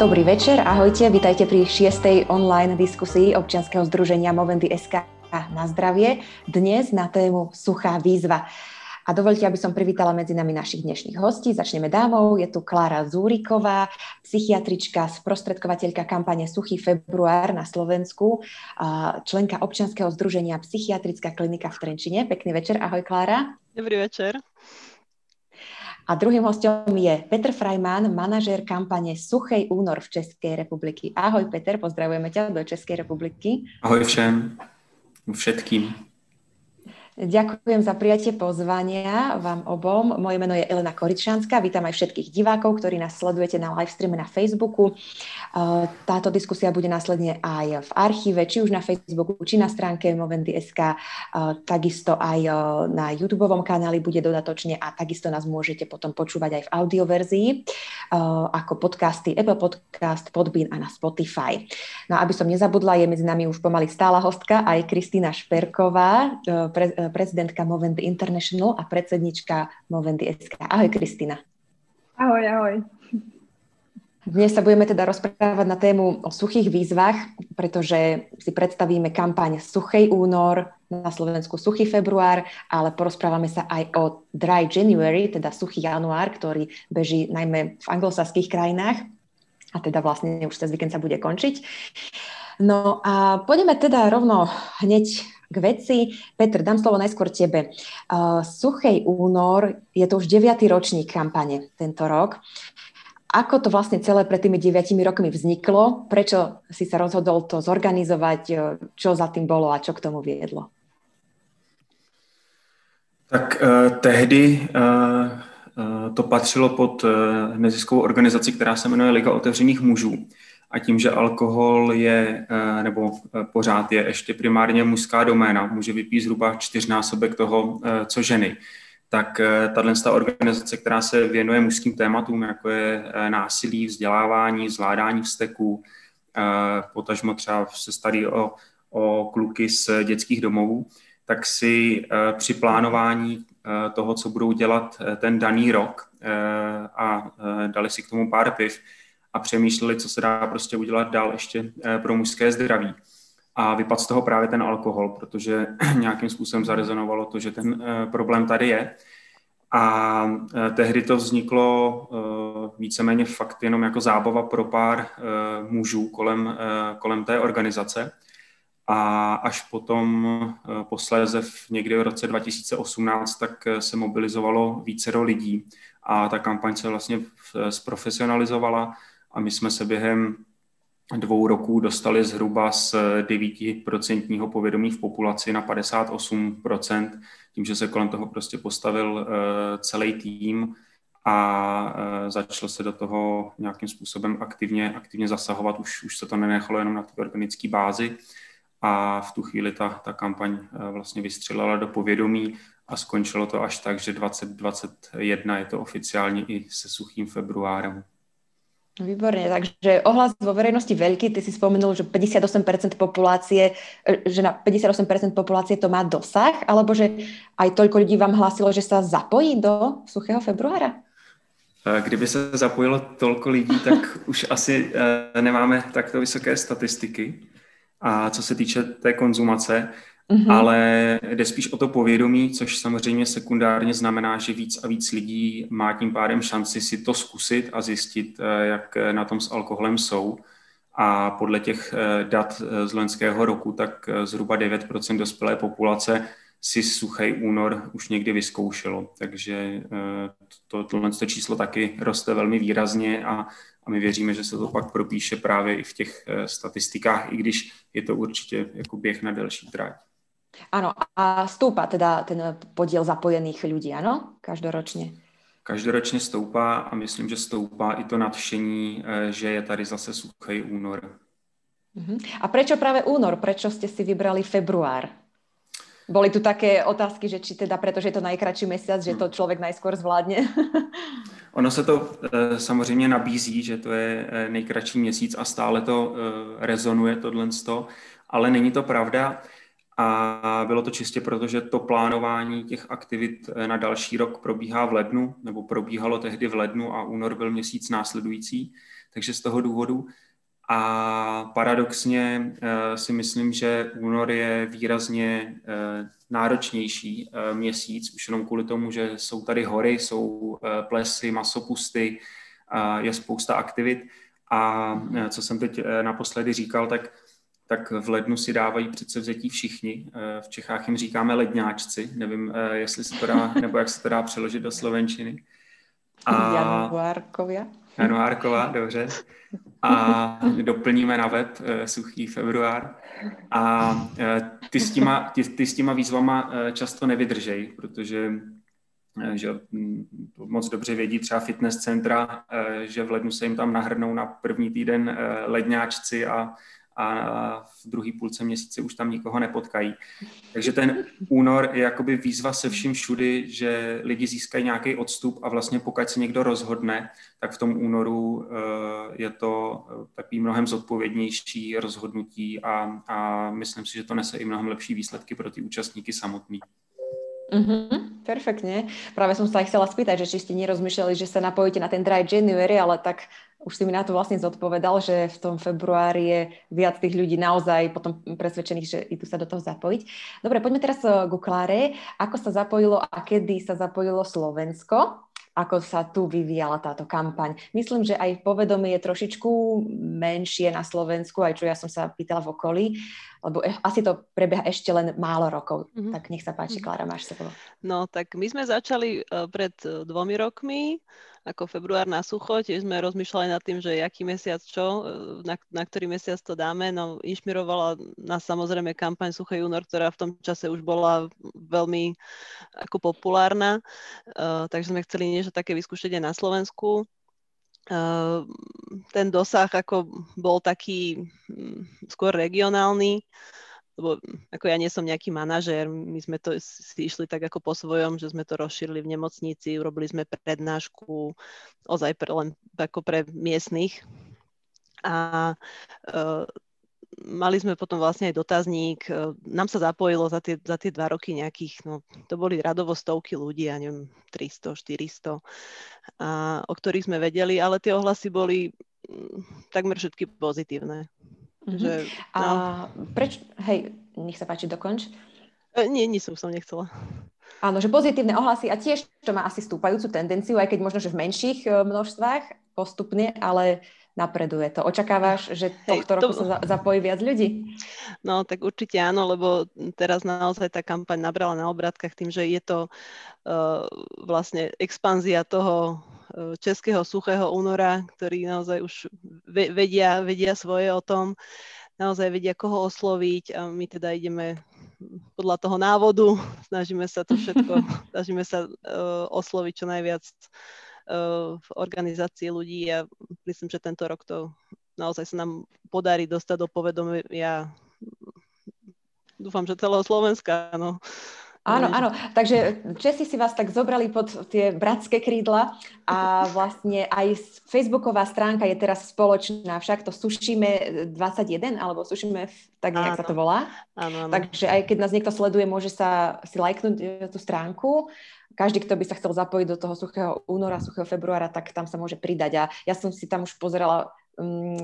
Dobrý večer, ahojte, vítajte pri šiestej online diskusii občianskeho združenia Momenty SK na zdravie. Dnes na tému Suchá výzva. A dovolte, aby som privítala medzi nami našich dnešných hostí. Začneme dámou. Je tu Klára Zúriková, psychiatrička, sprostredkovateľka kampane Suchý február na Slovensku, členka občianskeho združenia Psychiatrická klinika v Trenčine. Pekný večer. Ahoj, Klára. Dobrý večer. A druhým hostom je Petr Frajman, manažér kampane Suchej únor v Českej republiky. Ahoj Peter, pozdravujeme ťa do Českej republiky. Ahoj všem, všetkým. Ďakujem za prijatie pozvania vám obom. Moje meno je Elena Koričanská. Vítam aj všetkých divákov, ktorí nás sledujete na livestreame na Facebooku. Eh, táto diskusia bude následne aj v archíve, či už na Facebooku, či na stránke Momenty.sk, eh, takisto aj eh, na YouTube kanáli bude dodatočne a takisto nás môžete potom počúvať aj v audioverzii ako podcasty Apple Podcast, Podbean a na Spotify. No aby som nezabudla, je medzi nami už pomaly stála hostka aj Kristýna Šperková, prezidentka Moventy International a predsednička Moventy SK. Ahoj, Kristina. Ahoj, ahoj. Dnes sa budeme teda rozprávať na tému o suchých výzvach, pretože si predstavíme kampaň Suchej únor, na Slovensku Suchý február, ale porozprávame sa aj o Dry January, teda Suchý január, ktorý beží najmä v anglosaských krajinách a teda vlastne už cez víkend sa bude končiť. No a poďme teda rovno hneď k veci. Petr, dám slovo najskôr tebe. Uh, Suchej únor, je to už deviatý ročník kampane tento rok. Ako to vlastne celé pred tými deviatimi rokmi vzniklo? Prečo si sa rozhodol to zorganizovať? Čo za tým bolo a čo k tomu viedlo? Tak uh, tehdy uh, uh, to patřilo pod uh, neziskovou organizaci, která se jmenuje Liga otevřených mužů a tím, že alkohol je, eh, nebo eh, pořád je ještě primárně mužská doména, může vypít zhruba čtyřnásobek toho, eh, co ženy, tak tato organizace, která se věnuje mužským tématům, jako je násilí, vzdělávání, zvládání vzteků, potažmo třeba se starí o, o kluky z dětských domovů, tak si při plánování toho, co budou dělat ten daný rok a dali si k tomu pár piv, a přemýšleli, co se dá prostě udělat dál ještě eh, pro mužské zdraví. A vypad z toho právě ten alkohol, protože nějakým způsobem zarezonovalo to, že ten eh, problém tady je. A eh, tehdy to vzniklo víceméně fakt jenom jako zábava pro pár mužů kolem, kolem té organizace. A až potom posléze někdy v roce 2018 tak se mobilizovalo vícero lidí a ta kampaň se vlastně zprofesionalizovala a my jsme se během dvou roků dostali zhruba z 9% povědomí v populaci na 58%, tím, že se kolem toho prostě postavil eh, celý tým a eh, začalo se do toho nějakým způsobem aktivně, aktivně zasahovat. Už, už se to nenechalo jenom na té organické bázi a v tu chvíli ta, ta kampaň eh, vlastně vystřelila do povědomí a skončilo to až tak, že 2021 je to oficiálně i se suchým februárem. Výborne, takže ohlas vo verejnosti veľký, ty si spomenul, že 58% populácie, e, že na 58% populácie to má dosah, alebo že aj toľko ľudí vám hlásilo, že sa zapojí do suchého februára? E, kdyby se zapojilo tolko lidí, tak už asi e, nemáme takto vysoké statistiky. A co se týče té konzumace, Mm-hmm. Ale jde spíš o to povědomí, což samozřejmě sekundárně znamená, že víc a víc lidí má tím pádem šanci si to zkusit a zjistit, eh, jak na tom s alkoholem jsou. A podle těch eh, dat eh, z loňského roku, tak zhruba 9% dospělé populace si suchý únor už někdy vyzkoušelo. Takže to, tohle to číslo taky roste velmi výrazně a, a my věříme, že se to pak propíše právě i v těch statistikách, i když je to určitě jako běh na delší trať. Áno, a stúpa teda ten podiel zapojených ľudí, áno? Každoročne. Každoročně stoupá a myslím, že stoupá i to nadšení, eh, že je tady zase suchý únor. Uh-huh. A prečo práve únor? Prečo ste si vybrali február? Boli tu také otázky, že či teda, pretože je to najkračší mesiac, že to hmm. člověk najskôr zvládne? ono se to e, samozřejmě nabízí, že to je e, nejkratší měsíc a stále to rezonuje tohle, ale není to pravda. A bylo to čistě proto, že to plánování těch aktivit eh, na další rok probíhá v lednu, nebo probíhalo tehdy v lednu a únor byl měsíc následující. takže z toho důvodu. A paradoxně si myslím, že únor je výrazně náročnější měsíc, už jenom kvůli tomu, že jsou tady hory, jsou plesy, masopusty, je spousta aktivit. A co jsem teď naposledy říkal, tak tak v lednu si dávají přece vzetí všichni. Eh, v Čechách jim říkáme ledňáčci, nevím, eh, jestli se to dá, nebo jak se to dá přeložit do slovenčiny. A... Januárkovia. Januárková, dobře. A doplníme na web uh, suchý február. A ty, s těma, ty, ty s těma výzvama často nevydržej, protože že to moc dobře vědí třeba fitness centra, že v lednu se jim tam nahrnou na první týden ledňáčci a a v druhé půlce měsíce už tam nikoho nepotkají. Takže ten únor je jakoby výzva se vším všudy, že lidi získají nějaký odstup a vlastně pokud se někdo rozhodne, tak v tom únoru eh, je to eh, takový mnohem zodpovědnější rozhodnutí a, a myslím si, že to nese i mnohem lepší výsledky pro ty účastníky samotný. Mm-hmm, perfektne. Práve som sa aj chcela spýtať, že či ste nerozmýšľali, že sa napojíte na ten Dry January, ale tak už si mi na to vlastne zodpovedal, že v tom februári je viac tých ľudí naozaj potom presvedčených, že idú sa do toho zapojiť. Dobre, poďme teraz eh, k Kláre. Ako sa zapojilo a kedy sa zapojilo Slovensko? Ako sa tu vyvíjala táto kampaň? Myslím, že aj povedomie je trošičku menšie na Slovensku, aj čo ja som sa pýtala v okolí, lebo e, asi to prebieha ešte len málo rokov. Mm-hmm. Tak nech sa páči, mhm. Klára, máš sa No, tak my sme začali eh, pred eh, dvomi rokmi ako február na sucho, tiež sme rozmýšľali nad tým, že aký mesiac čo, e, na, na ktorý mesiac to dáme, no inšpirovala nás samozrejme kampaň Suchý júnor, ktorá v tom čase už bola veľmi ako populárna, uh, takže sme chceli niečo také vyskúšať aj na Slovensku. Uh, ten dosah ako bol taký um, skôr regionálny, lebo ako ja nie som nejaký manažér, my sme to si išli tak ako po svojom, že sme to rozšírili v nemocnici, urobili sme prednášku ozaj pre, len ako pre miestnych. A uh, mali sme potom vlastne aj dotazník, uh, nám sa zapojilo za tie, za tie dva roky nejakých, no to boli radovo stovky ľudí, ja neviem, 300, 400, a, o ktorých sme vedeli, ale tie ohlasy boli m, takmer všetky pozitívne. Mm-hmm. Že, no. A preč, hej, nech sa páči, dokonč. E, nie, nie som, som nechcela. Áno, že pozitívne ohlasy a tiež to má asi stúpajúcu tendenciu, aj keď možno, že v menších e, množstvách postupne, ale napreduje to. Očakávaš, že tohto Hej, to... roku sa zapojí viac ľudí? No, tak určite áno, lebo teraz naozaj tá kampaň nabrala na obrátkach tým, že je to uh, vlastne expanzia toho českého suchého února, ktorý naozaj už vedia, vedia svoje o tom, naozaj vedia, koho osloviť a my teda ideme podľa toho návodu, snažíme sa to všetko, snažíme sa uh, osloviť čo najviac v organizácii ľudí a myslím, že tento rok to naozaj sa nám podarí dostať do povedomia dúfam, že celého Slovenska. No. Áno, áno. Takže Česi si vás tak zobrali pod tie bratské krídla a vlastne aj Facebooková stránka je teraz spoločná. Však to Sušíme 21, alebo Sušíme, tak nejak sa to volá. Áno, áno. Takže aj keď nás niekto sleduje, môže sa si lajknúť e, tú stránku každý, kto by sa chcel zapojiť do toho suchého února, suchého februára, tak tam sa môže pridať. A ja som si tam už pozerala um,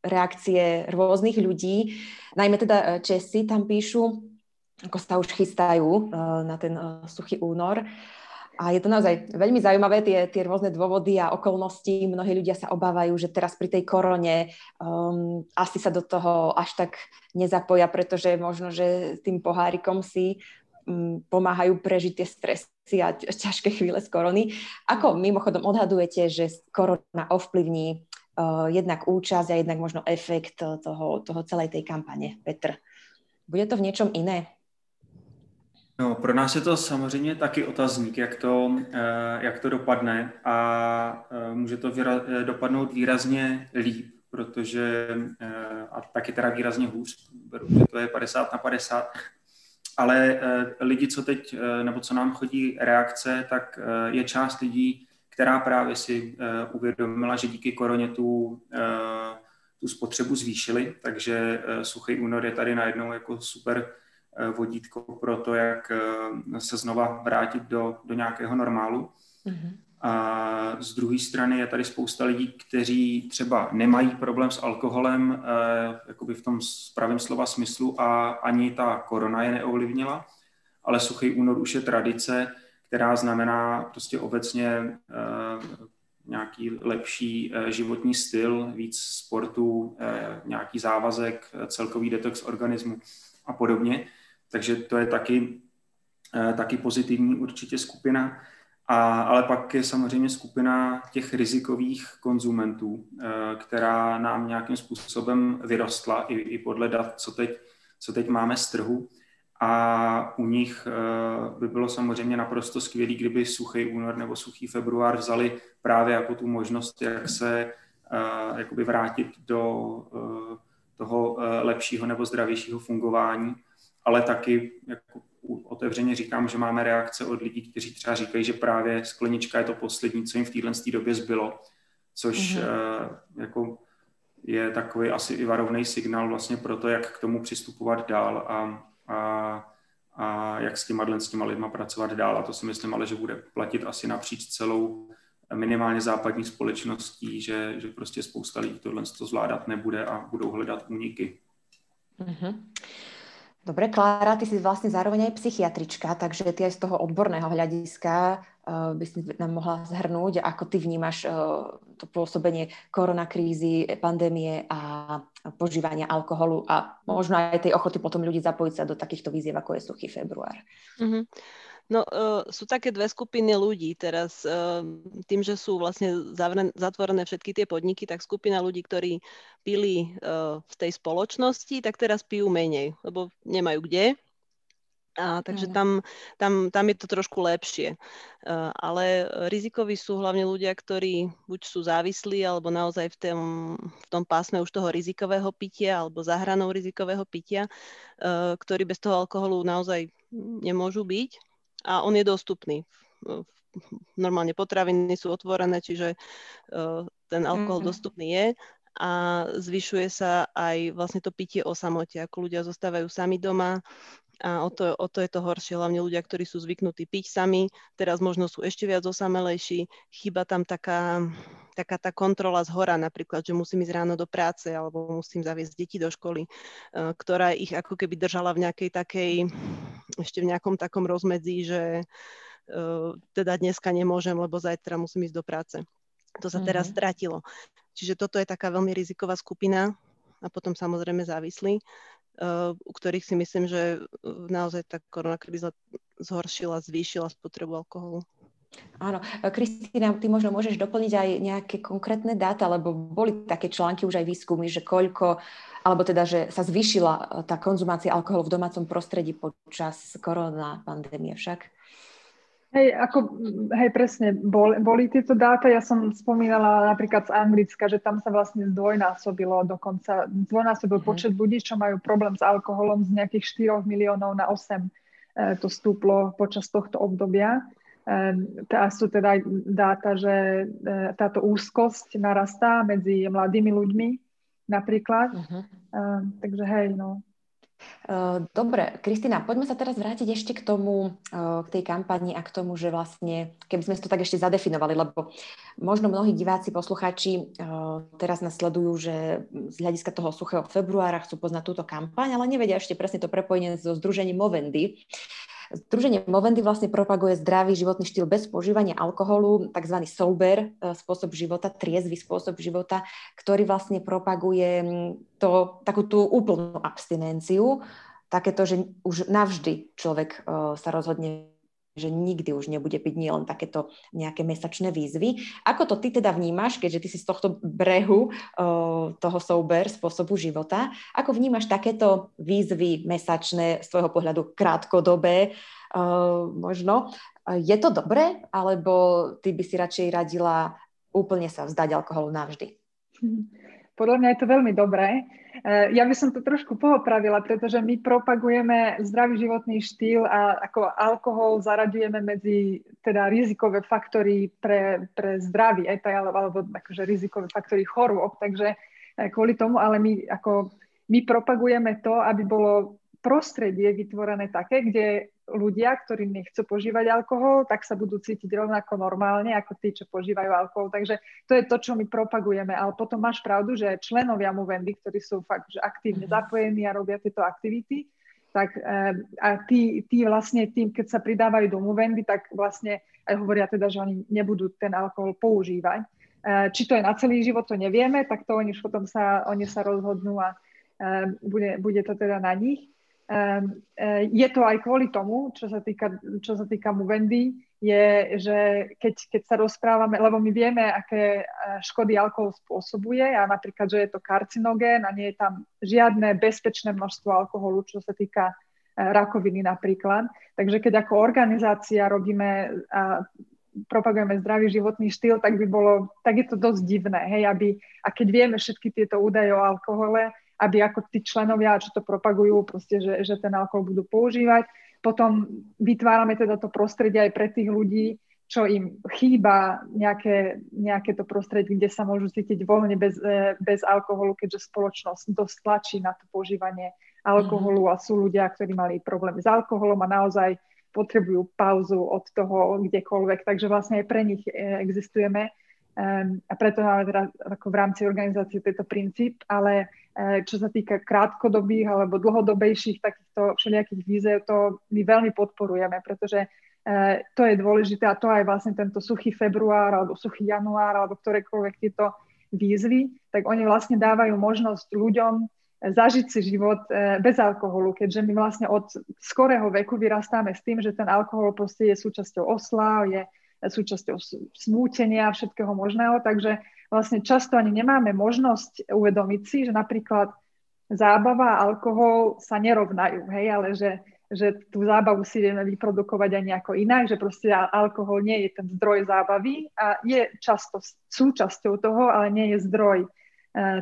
reakcie rôznych ľudí, najmä teda e, Česi tam píšu, ako sa už chystajú uh, na ten uh, suchý únor. A je to naozaj veľmi zaujímavé, tie, tie rôzne dôvody a okolnosti. Mnohí ľudia sa obávajú, že teraz pri tej korone um, asi sa do toho až tak nezapoja, pretože možno, že tým pohárikom si um, pomáhajú prežiť tie stresy a ťažké chvíle z korony. Ako mimochodom odhadujete, že korona ovplyvní uh, jednak účasť a jednak možno efekt toho, toho celej tej kampane, Petr? Bude to v niečom iné? No, pro nás je to samozřejmě taky otazník, jak to, eh, jak to dopadne a eh, může to výra, dopadnout výrazně líp, protože a taky teda výrazně hůř, že to je 50 na 50, ale lidi, co teď, nebo co nám chodí reakce, tak je část lidí, která právě si uvědomila, že díky koroně tu, tu spotřebu zvýšili, takže suchý únor je tady najednou jako super vodítko pro to, jak uh, se znova vrátit do, do nějakého normálu. Mm-hmm. A z druhé strany je tady spousta lidí, kteří třeba nemají problém s alkoholem, eh, jakoby v tom pravém slova smyslu a ani ta korona je neovlivnila, ale suchý únor už je tradice, která znamená prostě obecně eh, nějaký lepší eh, životní styl, víc sportu, nějaký závazek, celkový detox organismu a podobně. Takže to je taky, taky pozitivní určitě skupina. A, ale pak je samozřejmě skupina těch rizikových konzumentů, eh, která nám nějakým způsobem vyrostla i, i podle dat, co teď, co teď máme z trhu. A u nich eh, by bylo samozřejmě naprosto skvělé, kdyby suchý únor nebo suchý február vzali právě jako tu možnost, jak se eh, jakoby vrátit do toho lepšího nebo zdravějšího fungování, ale taky jako otevřeně říkám, že máme reakce od lidí, kteří třeba říkají, že právě sklenička je to poslední, co jim v téhle době zbylo, což mm-hmm. jako je takový asi i varovný signál vlastně pro to, jak k tomu přistupovat dál a, a, a jak s těma, s těma lidma pracovat dál. A to si myslím ale, že bude platit asi napříč celou minimálně západní společností, že, že prostě spousta lidí tohle to zvládat nebude a budou hledat úniky. Mm-hmm. Dobre, Klára, ty si vlastne zároveň aj psychiatrička, takže ty aj z toho odborného hľadiska uh, by si nám mohla zhrnúť, ako ty vnímaš uh, to pôsobenie koronakrízy, pandémie a požívania alkoholu a možno aj tej ochoty potom ľudí zapojiť sa do takýchto výziev, ako je suchý február. Mm-hmm. No, uh, sú také dve skupiny ľudí teraz. Uh, tým, že sú vlastne zavren, zatvorené všetky tie podniky, tak skupina ľudí, ktorí pili uh, v tej spoločnosti, tak teraz pijú menej, lebo nemajú kde. A, takže tam, tam, tam je to trošku lepšie. Uh, ale rizikoví sú hlavne ľudia, ktorí buď sú závislí, alebo naozaj v tom, v tom pásme už toho rizikového pitia, alebo za hranou rizikového pitia, uh, ktorí bez toho alkoholu naozaj nemôžu byť a on je dostupný. Normálne potraviny sú otvorené, čiže e, ten alkohol mm-hmm. dostupný je a zvyšuje sa aj vlastne to pitie o samote, ako ľudia zostávajú sami doma a o to, o to je to horšie, hlavne ľudia, ktorí sú zvyknutí piť sami, teraz možno sú ešte viac osamelejší, chyba tam taká, taká tá kontrola z hora, napríklad, že musím ísť ráno do práce alebo musím zaviesť deti do školy, e, ktorá ich ako keby držala v nejakej takej ešte v nejakom takom rozmedzi, že uh, teda dneska nemôžem, lebo zajtra musím ísť do práce. To sa teraz mm-hmm. stratilo. Čiže toto je taká veľmi riziková skupina a potom samozrejme závislí, u ktorých si myslím, že naozaj tá koronakríza zhoršila, zvýšila spotrebu alkoholu. Áno. Kristýna, ty možno môžeš doplniť aj nejaké konkrétne dáta, lebo boli také články už aj výskumy, že koľko alebo teda, že sa zvýšila e, tá konzumácia alkoholu v domácom prostredí počas korona pandémie však? Hej, ako, hej, presne, bol, boli tieto dáta, ja som spomínala napríklad z Anglicka, že tam sa vlastne zdvojnásobilo dokonca, zdvojnásobil mm. počet ľudí, čo majú problém s alkoholom z nejakých 4 miliónov na 8 e, to stúplo počas tohto obdobia. E, tá sú teda dáta, že e, táto úzkosť narastá medzi mladými ľuďmi, napríklad. Uh-huh. Uh, takže hej, no. Dobre, Kristina, poďme sa teraz vrátiť ešte k tomu, k tej kampani a k tomu, že vlastne, keby sme to tak ešte zadefinovali, lebo možno mnohí diváci, poslucháči teraz nás sledujú, že z hľadiska toho suchého februára chcú poznať túto kampaň, ale nevedia ešte presne to prepojenie so združením Movendy. Združenie Movendy vlastne propaguje zdravý životný štýl bez používania alkoholu, tzv. sober e, spôsob života, triezvy spôsob života, ktorý vlastne propaguje to, takú tú úplnú abstinenciu, takéto, že už navždy človek uh, sa rozhodne že nikdy už nebude piť nielen takéto nejaké mesačné výzvy. Ako to ty teda vnímaš, keďže ty si z tohto brehu uh, toho souber spôsobu života, ako vnímaš takéto výzvy mesačné z tvojho pohľadu krátkodobé uh, možno? Je to dobré, alebo ty by si radšej radila úplne sa vzdať alkoholu navždy? Podľa mňa je to veľmi dobré. Eh, ja by som to trošku poopravila, pretože my propagujeme zdravý životný štýl a ako alkohol zaraďujeme medzi teda rizikové faktory pre, pre zdravie, alebo akože rizikové faktory chorôb, takže eh, kvôli tomu, ale my, ako, my propagujeme to, aby bolo prostredie vytvorené také, kde ľudia, ktorí nechcú požívať alkohol, tak sa budú cítiť rovnako normálne ako tí, čo požívajú alkohol. Takže to je to, čo my propagujeme. Ale potom máš pravdu, že členovia Movendy, ktorí sú fakt že aktívne mhm. zapojení a robia tieto aktivity, tak eh, a tí, tí vlastne tým, keď sa pridávajú do Movendy, tak vlastne aj hovoria teda, že oni nebudú ten alkohol používať. Eh, či to je na celý život, to nevieme, tak to oni už potom sa, oni sa rozhodnú a eh, bude, bude to teda na nich. Um, je to aj kvôli tomu, čo sa týka, čo sa týka Muvendy, je, že keď, keď sa rozprávame, lebo my vieme, aké škody alkohol spôsobuje a napríklad, že je to karcinogén a nie je tam žiadne bezpečné množstvo alkoholu, čo sa týka rakoviny napríklad. Takže keď ako organizácia robíme a propagujeme zdravý životný štýl, tak by bolo, tak je to dosť divné, hej, aby, a keď vieme všetky tieto údaje o alkohole, aby ako tí členovia, čo to propagujú, proste, že, že ten alkohol budú používať. Potom vytvárame teda to prostredie aj pre tých ľudí, čo im chýba nejaké, nejaké to prostredie, kde sa môžu cítiť voľne bez, e, bez alkoholu, keďže spoločnosť dosť tlačí na to používanie alkoholu a sú ľudia, ktorí mali problémy s alkoholom a naozaj potrebujú pauzu od toho kdekoľvek. Takže vlastne aj pre nich e, existujeme um, a preto máme teda ako v rámci organizácie tento princíp, ale E, čo sa týka krátkodobých alebo dlhodobejších takýchto všelijakých výzev, to my veľmi podporujeme, pretože e, to je dôležité a to aj vlastne tento suchý február alebo suchý január alebo ktorékoľvek tieto výzvy, tak oni vlastne dávajú možnosť ľuďom zažiť si život e, bez alkoholu, keďže my vlastne od skorého veku vyrastáme s tým, že ten alkohol proste je súčasťou osláv, je súčasťou smútenia, všetkého možného, takže vlastne často ani nemáme možnosť uvedomiť si, že napríklad zábava a alkohol sa nerovnajú, hej, ale že, že tú zábavu si vieme vyprodukovať aj nejako inak, že proste alkohol nie je ten zdroj zábavy a je často súčasťou toho, ale nie je zdroj e,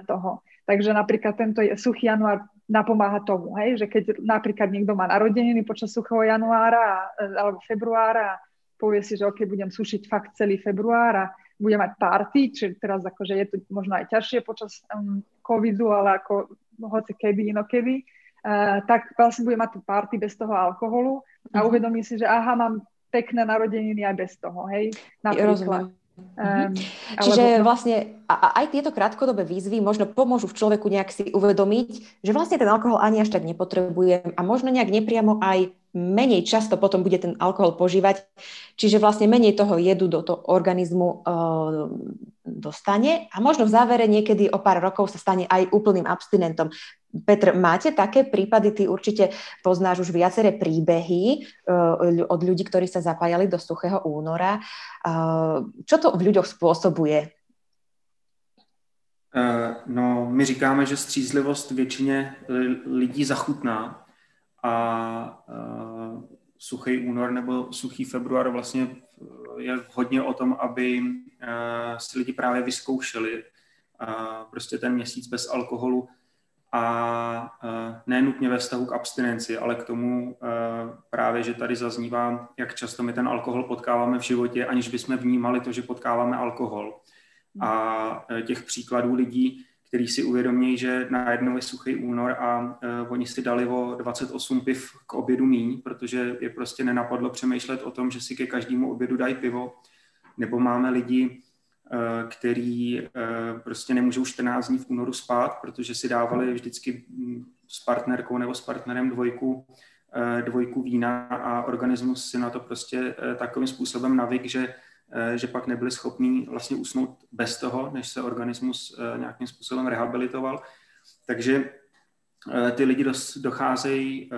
toho. Takže napríklad tento suchý január napomáha tomu, hej, že keď napríklad niekto má narodeniny počas suchého januára e, alebo februára povie si, že ok, budem sušiť fakt celý február a bude mať party, čiže teraz akože je to možno aj ťažšie počas um, covidu, ale ako hoci kedy, inokedy, uh, tak vlastne bude mať tú party bez toho alkoholu a mhm. uvedomí si, že aha, mám pekné narodeniny aj bez toho, hej, napríklad. Um, Čiže alebo... vlastne aj tieto krátkodobé výzvy možno pomôžu v človeku nejak si uvedomiť, že vlastne ten alkohol ani až tak nepotrebujem a možno nejak nepriamo aj menej často potom bude ten alkohol požívať, čiže vlastne menej toho jedu do toho organizmu e, dostane a možno v závere niekedy o pár rokov sa stane aj úplným abstinentom. Petr, máte také prípady, ty určite poznáš už viaceré príbehy e, od ľudí, ktorí sa zapájali do suchého února. E, čo to v ľuďoch spôsobuje? No, my říkáme, že střízlivost většině lidí zachutná, a uh, suchý únor nebo suchý február vlastně je hodně o tom, aby uh, si lidi právě vyzkoušeli prostě ten měsíc bez alkoholu a ne nutně ve vztahu k abstinenci, ale k tomu právě, že tady zaznívá, jak často my ten alkohol potkáváme v životě, aniž bychom vnímali to, že potkáváme alkohol. A uh, těch příkladů lidí, který si uvědomí, že najednou je suchý únor a uh, oni si dali o 28 piv k obědu míň, protože je prostě nenapadlo přemýšlet o tom, že si ke každému obědu dají pivo. Nebo máme lidi, uh, který uh, prostě nemůžou 14 dní v únoru spát, protože si dávali vždycky s partnerkou nebo s partnerem dvojku, dvojku vína a organismus si na to prostě takovým způsobem navyk, že že pak nebyli schopní vlastně usnout bez toho, než se organismus eh, nějakým způsobem rehabilitoval. Takže eh, ty lidi docházejí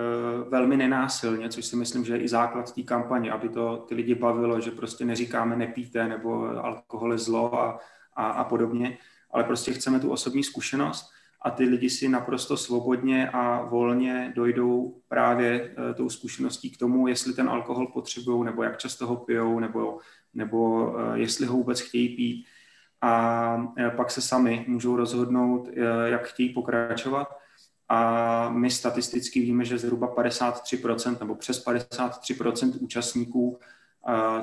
velmi nenásilně, což si myslím, že je i základ té kampaně, aby to ty lidi bavilo, že prostě neříkáme nepíte nebo alkohol je zlo a, a, a podobně, ale prostě chceme tu osobní zkušenost a ty lidi si naprosto svobodně a volně dojdou právě tou zkušeností k tomu, jestli ten alkohol potřebují, nebo jak často ho pijou, nebo nebo eh, jestli ho vůbec chtějí pít a eh, pak se sami můžou rozhodnout, eh, jak chtějí pokračovat. A my statisticky víme, že zhruba 53% nebo přes 53% účastníků,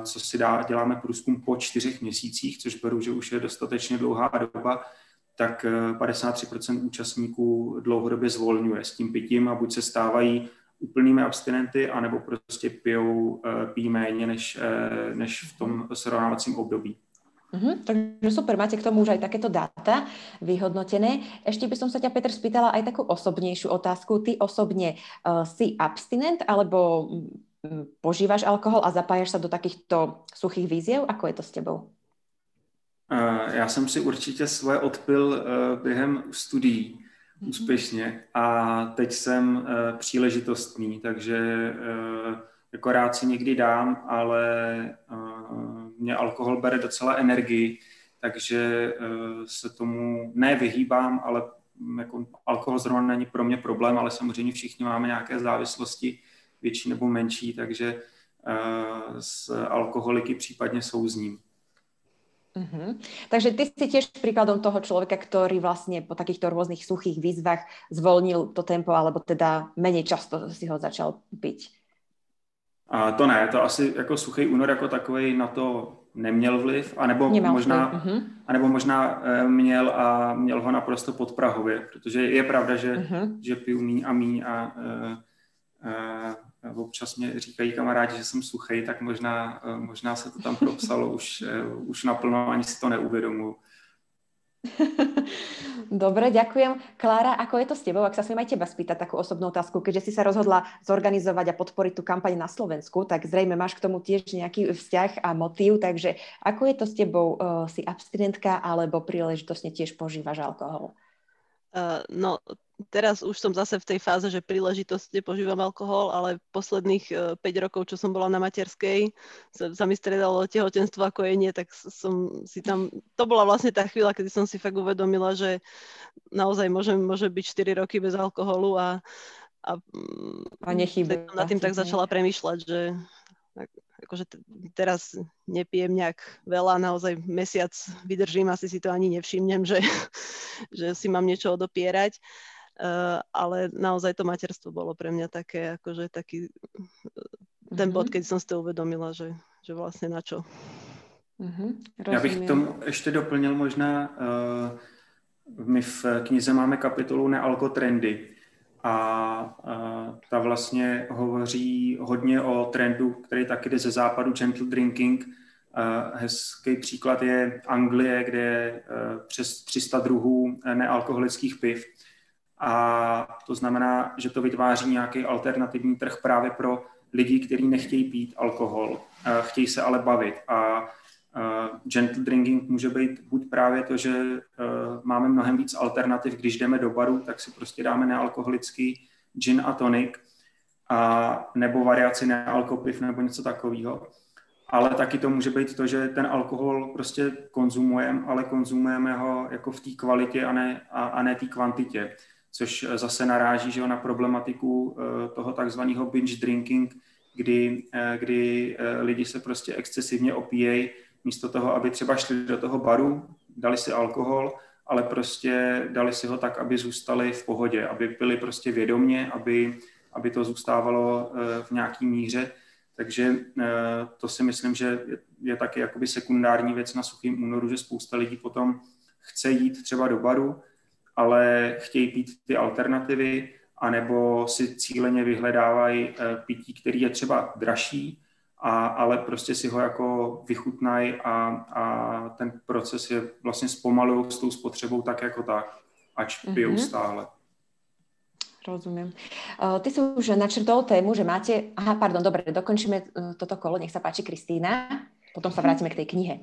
co si dá, děláme průzkum po čtyřech měsících, což beru, že už je dostatečně dlouhá doba, tak 53% eh, účastníků dlouhodobě zvolňuje s tím pitím a buď se stávají úplnými abstinenty, anebo prostě pijou, eh, pijí méně než, eh, než v tom srovnávacím období. Uh-huh, takže super, máte k tomu už aj takéto dáta vyhodnotené. Ešte by som sa ťa, Peter, spýtala aj takú osobnejšiu otázku. Ty osobne uh, si abstinent alebo um, požívaš alkohol a zapájaš sa do takýchto suchých víziev? Ako je to s tebou? Já jsem si určitě svoje odpil během studií. Úspěšně a teď jsem příležitostný, takže jako rád si někdy dám, ale mě alkohol bere docela energii, takže se tomu nevyhýbám, ale jako alkohol zrovna není pro mě problém, ale samozřejmě všichni máme nějaké závislosti, větší nebo menší, takže s alkoholiky případně souzním. Uh-huh. Takže ty si tiež príkladom toho človeka, ktorý vlastne po takýchto rôznych suchých výzvach zvolnil to tempo, alebo teda menej často si ho začal piť. A to ne, to asi jako suchý únor jako takový na to neměl vliv, anebo Nemal možná, uh-huh. anebo možná e, měl a měl ho naprosto podprahově, protože je pravda, že, uh-huh. že piju míň a míň a e, e, občas mě říkají kamarádi, že jsem suchý, tak možná, eh, možná se to tam propsalo už, eh, už naplno, ani si to neuvědomuji. Dobre, ďakujem. Klára, ako je to s tebou? Ak sa smiem aj teba spýtať takú osobnú otázku, keďže si sa rozhodla zorganizovať a podporiť tú kampaň na Slovensku, tak zrejme máš k tomu tiež nejaký vzťah a motív, takže ako je to s tebou? Uh, si abstinentka alebo príležitosne tiež požívaš alkohol? Uh, no, teraz už som zase v tej fáze, že príležitosti požívam alkohol, ale posledných 5 e, rokov, čo som bola na materskej, sa, sa mi stredalo tehotenstvo ako je nie, tak som si tam, to bola vlastne tá chvíľa, kedy som si fakt uvedomila, že naozaj môžem, môže byť 4 roky bez alkoholu a, a, a nechýba. nad tým tak začala premýšľať, že akože teraz nepijem nejak veľa, naozaj mesiac vydržím, asi si to ani nevšimnem, že, že si mám niečo odopierať. Uh, ale naozaj to materstvo bolo pre mňa také, akože taký ten bod, mhm. keď som si to uvedomila, že, že vlastne na čo. Uh-huh, Já bych k tomu ještě doplnil možná, uh, my v knize máme kapitolu nealkotrendy a uh, ta vlastně hovoří hodně o trendu, který taky jde ze západu, gentle drinking. Uh, hezký příklad je Anglie, kde je uh, přes 300 druhů nealkoholických piv a to znamená, že to vytváří nějaký alternativní trh právě pro lidi, kteří nechtějí pít alkohol, chtějí se ale bavit. A gentle drinking může být buď právě to, že máme mnohem víc alternativ, když jdeme do baru, tak si prostě dáme nealkoholický gin a tonic, a nebo variaci nealkopiv nebo něco takového. Ale taky to může být to, že ten alkohol prostě konzumujeme, ale konzumujeme ho jako v té kvalitě a ne, a, a ne té kvantitě což eh, zase naráží že na problematiku eh, toho takzvaného binge drinking, kdy, eh, kdy lidi se prostě excesivně opíjejí, místo toho, aby třeba šli do toho baru, dali si alkohol, ale prostě dali si ho tak, aby zůstali v pohodě, aby pili prostě vědomně, aby, aby to zůstávalo v nějaký míře. Takže to si myslím, že je, je taky jakoby sekundární věc na suchým únoru, že spousta lidí potom chce jít třeba do baru, ale chtějí pít ty alternativy, anebo si cíleně vyhledávají eh, pití, který je třeba dražší, a, ale prostě si ho jako vychutnají a, a ten proces je vlastně zpomalují s tou spotřebou tak jako tak, ač pijou mm-hmm. stále. Rozumiem. Uh, ty si už načrtol tému, že máte... Aha, pardon, dobre, dokončíme uh, toto kolo. Nech sa páči, Kristýna. Potom sa vrátime k tej knihe.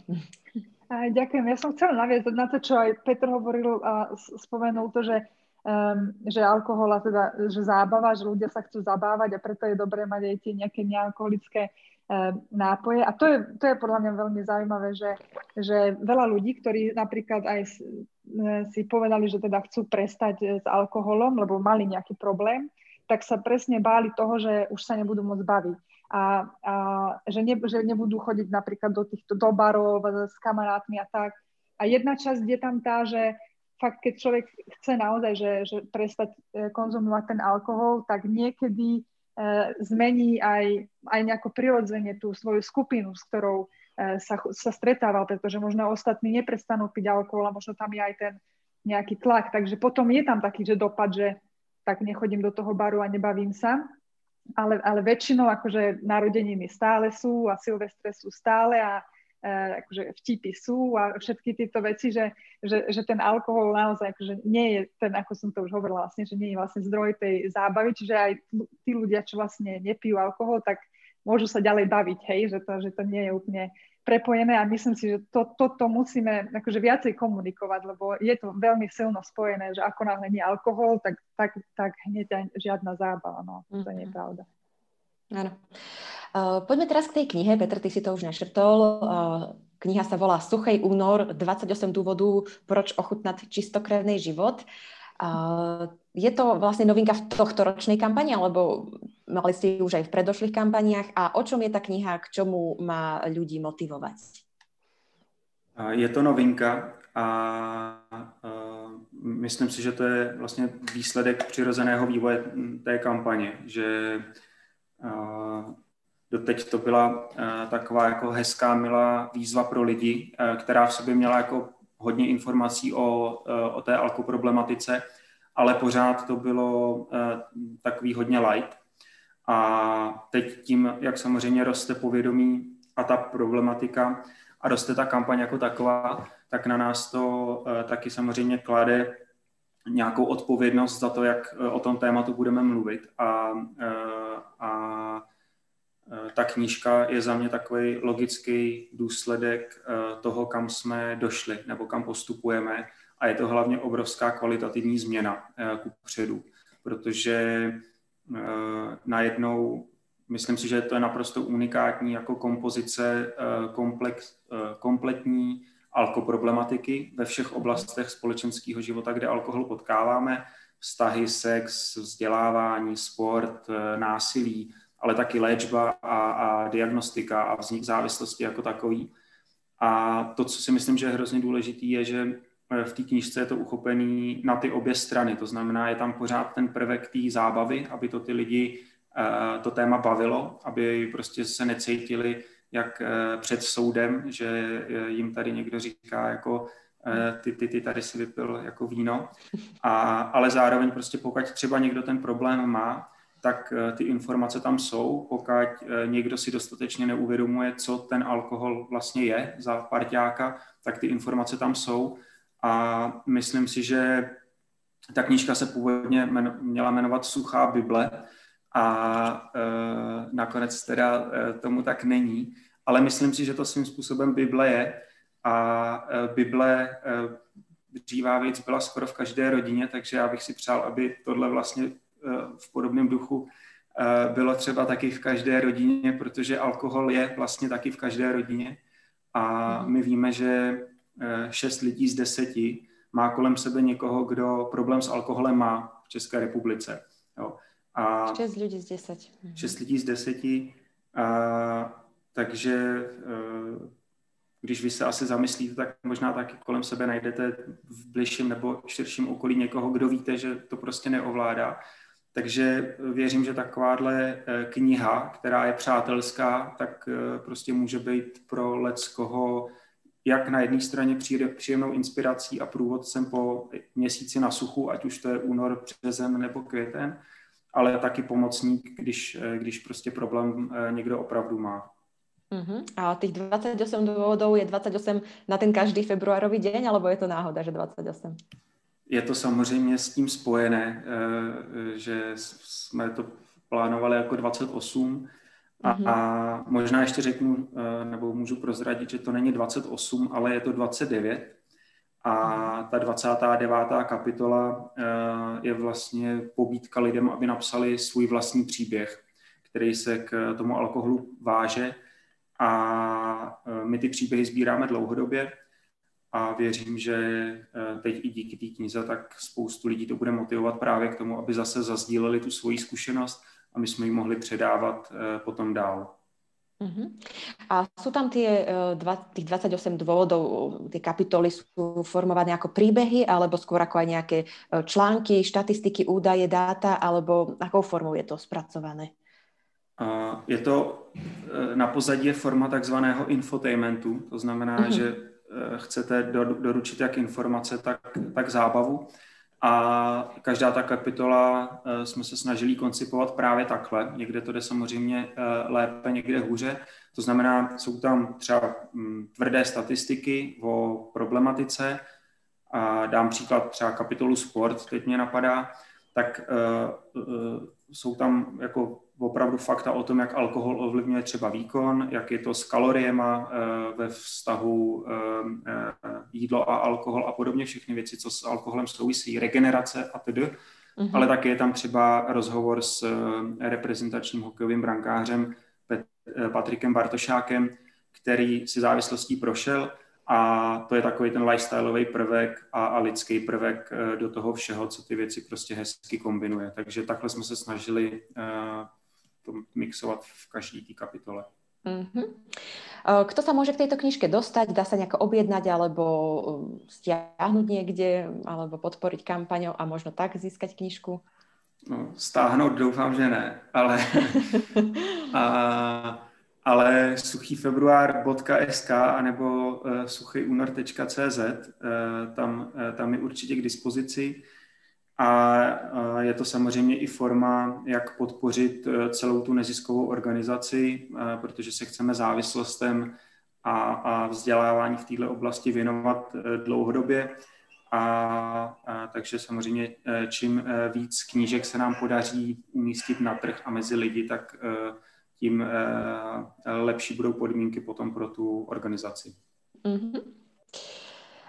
Ďakujem. Ja som chcela naviesť na to, čo aj Petr hovoril a spomenul to, že, um, že alkohol a teda, že zábava, že ľudia sa chcú zabávať a preto je dobré mať aj tie nejaké nealkoholické um, nápoje. A to je, to je podľa mňa veľmi zaujímavé, že, že veľa ľudí, ktorí napríklad aj si povedali, že teda chcú prestať s alkoholom, lebo mali nejaký problém, tak sa presne báli toho, že už sa nebudú môcť baviť a, a že, ne, že nebudú chodiť napríklad do týchto do barov s kamarátmi a tak. A jedna časť je tam tá, že fakt, keď človek chce naozaj, že, že prestať e, konzumovať ten alkohol, tak niekedy e, zmení aj, aj nejako prirodzene tú svoju skupinu, s ktorou e, sa, sa stretával, pretože možno ostatní neprestanú piť alkohol a možno tam je aj ten nejaký tlak. Takže potom je tam taký, že dopad, že tak nechodím do toho baru a nebavím sa. Ale, ale väčšinou akože narodeniny stále sú a Silvestre sú stále a e, akože vtipy sú a všetky tieto veci, že, že, že ten alkohol naozaj akože nie je ten, ako som to už hovorila vlastne, že nie je vlastne zdroj tej zábavy, čiže aj tí ľudia, čo vlastne nepijú alkohol, tak môžu sa ďalej baviť, hej, že to, že to nie je úplne prepojené a myslím si, že to, toto musíme akože viacej komunikovať, lebo je to veľmi silno spojené, že ako náhle nie alkohol, tak, tak, tak hneď aj žiadna zábava, no to nie je mhm. pravda. Áno. Uh, poďme teraz k tej knihe, Petr, ty si to už našrtol. Uh, kniha sa volá Suchej únor, 28 dôvodů, proč ochutnať čistokrevný život. Uh, je to vlastne novinka v tohto ročnej kampani, alebo mali ste ju už aj v predošlých kampaniách a o čom je tá kniha, k čomu má ľudí motivovať? Je to novinka a myslím si, že to je vlastně výsledek přirozeného vývoje té kampaně, že doteď to byla taková jako hezká, milá výzva pro lidi, která v sobě měla jako hodně informací o, o té alkoproblematice, ale pořád to bylo takový hodně light. A teď tím, jak samozřejmě roste povědomí a ta problematika a roste ta kampaň jako taková, tak na nás to taky samozřejmě klade nějakou odpovědnost za to, jak o tom tématu budeme mluvit. A, a ta knížka je za mě takový logický důsledek toho, kam jsme došli nebo kam postupujeme. A je to hlavně obrovská kvalitativní změna ku předu, protože najednou myslím si, že to je naprosto unikátní jako kompozice komplex, kompletní alkoproblematiky ve všech oblastech společenského života, kde alkohol potkáváme, vztahy, sex, vzdělávání, sport, násilí, ale taky léčba a, a diagnostika a vznik závislosti jako takový. A to, co si myslím, že je hrozně důležitý, je, že v té knížce je to uchopený na ty obě strany. To znamená, je tam pořád ten prvek té zábavy, aby to ty lidi to téma bavilo, aby prostě se necítili jak před soudem, že jim tady někdo říká jako ty, ty, ty tady si vypil jako víno, a, ale zároveň prostě pokud třeba někdo ten problém má, tak ty informace tam jsou, pokud někdo si dostatečně neuvědomuje, co ten alkohol vlastně je za parťáka, tak ty informace tam jsou a myslím si, že ta knížka se původně měla jmenovat Suchá Bible a e, nakonec teda e, tomu tak není, ale myslím si, že to svým způsobem Bible je a e, Bible e, dřívá věc byla skoro v každé rodině, takže já bych si přál, aby tohle vlastně e, v podobném duchu e, bylo třeba taky v každé rodině, protože alkohol je vlastně taky v každé rodině a mhm. my víme, že 6 lidí z 10 má kolem sebe někoho, kdo problém s alkoholem má v České republice. Jo. A 6 lidí z 10. 6 lidí z 10. A, takže když vy se asi zamyslíte, tak možná taky kolem sebe najdete v bližším nebo širším okolí někoho, kdo víte, že to prostě neovládá. Takže věřím, že takováhle kniha, která je přátelská, tak prostě může být pro leckoho jak na jedné straně přijde příjemnou inspirací a průvodcem po měsíci na suchu, ať už to je únor, březen nebo květen, ale taky pomocník, když, když prostě problém eh, někdo opravdu má. Uh-huh. A tých 28 dôvodov je 28 na ten každý februárový deň, alebo je to náhoda, že 28? Je to samozřejmě s tím spojené, eh, že jsme to plánovali jako 28, a, mm-hmm. a možná ještě řeknu, eh, nebo můžu prozradit, že to není 28, ale je to 29. A ta 29. kapitola eh, je vlastně pobídka lidem, aby napsali svůj vlastní příběh, který se k tomu alkoholu váže. A eh, my ty příběhy sbíráme dlouhodobě a věřím, že teď i díky té knize tak spoustu lidí to bude motivovat právě k tomu, aby zase zazdíleli tu svoji zkušenost a my jsme ji mohli předávat eh, potom dál. Uh-huh. A sú tam tie, dva, tých 28 dôvodov, tie kapitoly sú formované ako príbehy, alebo skôr ako aj nejaké uh, články, štatistiky, údaje, dáta, alebo akou formou je to spracované? Je to na pozadí je forma takzvaného infotainmentu, to znamená, uh-huh. že chcete doručit jak informace, tak, tak zábavu. A každá ta kapitola jsme se snažili koncipovat právě takhle. Někde to jde samozřejmě lépe, někde hůře. To znamená, jsou tam třeba mm, tvrdé statistiky o problematice, a dám příklad třeba kapitolu sport, teď mě napadá, tak uh, jsou tam jako opravdu fakta o tom, jak alkohol ovlivňuje třeba výkon, jak je to s kaloriema uh, ve vztahu uh, uh, jídlo a alkohol a podobně, všechny věci, co s alkoholem souvisí, regenerace a tedy. Mm-hmm. Ale také je tam třeba rozhovor s reprezentačním hokejovým brankářem Patrikem Bartošákem, který si závislostí prošel a to je takový ten lifestyleový prvek a, a lidský prvek do toho všeho, co ty věci prostě hezky kombinuje. Takže takhle jsme se snažili uh, to mixovat v každé té kapitole. Mm-hmm. Kto sa môže k tejto knižke dostať? Dá sa nejako objednať alebo stiahnuť niekde alebo podporiť kampaňou a možno tak získať knižku? No, stáhnout doufám, že ne, ale a, ale suchýfebruár.sk anebo uh, suchýunor.cz, uh, tam, uh, tam je určitě k dispozici a je to samozřejmě i forma, jak podpořit uh, celou tu neziskovou organizaci, uh, protože se chceme závislostem a, vzdělávání v této oblasti věnovat uh, dlouhodobě. A, takže samozřejmě čím víc knížek se nám podaří umístit na trh a mezi lidi, tak tím lepší budou podmínky potom pro tú organizáciu. Mm-hmm.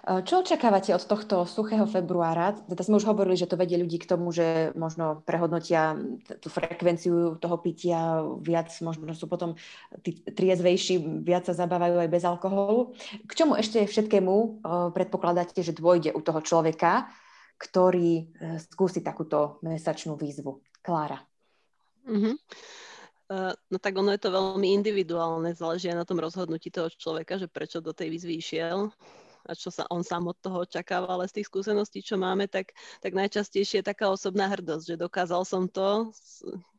Čo očakávate od tohto suchého februára? Teda sme už hovorili, že to vedie ľudí k tomu, že možno prehodnotia tú frekvenciu toho pitia viac, možno sú potom tí triezvejší, viac sa zabávajú aj bez alkoholu. K čomu ešte všetkému predpokladáte, že dôjde u toho človeka, ktorý skúsi takúto mesačnú výzvu? Klára. Mm-hmm. No tak ono je to veľmi individuálne, záleží aj na tom rozhodnutí toho človeka, že prečo do tej výzvy išiel a čo sa on sám od toho očakáva, ale z tých skúseností, čo máme, tak, tak najčastejšie je taká osobná hrdosť, že dokázal som to,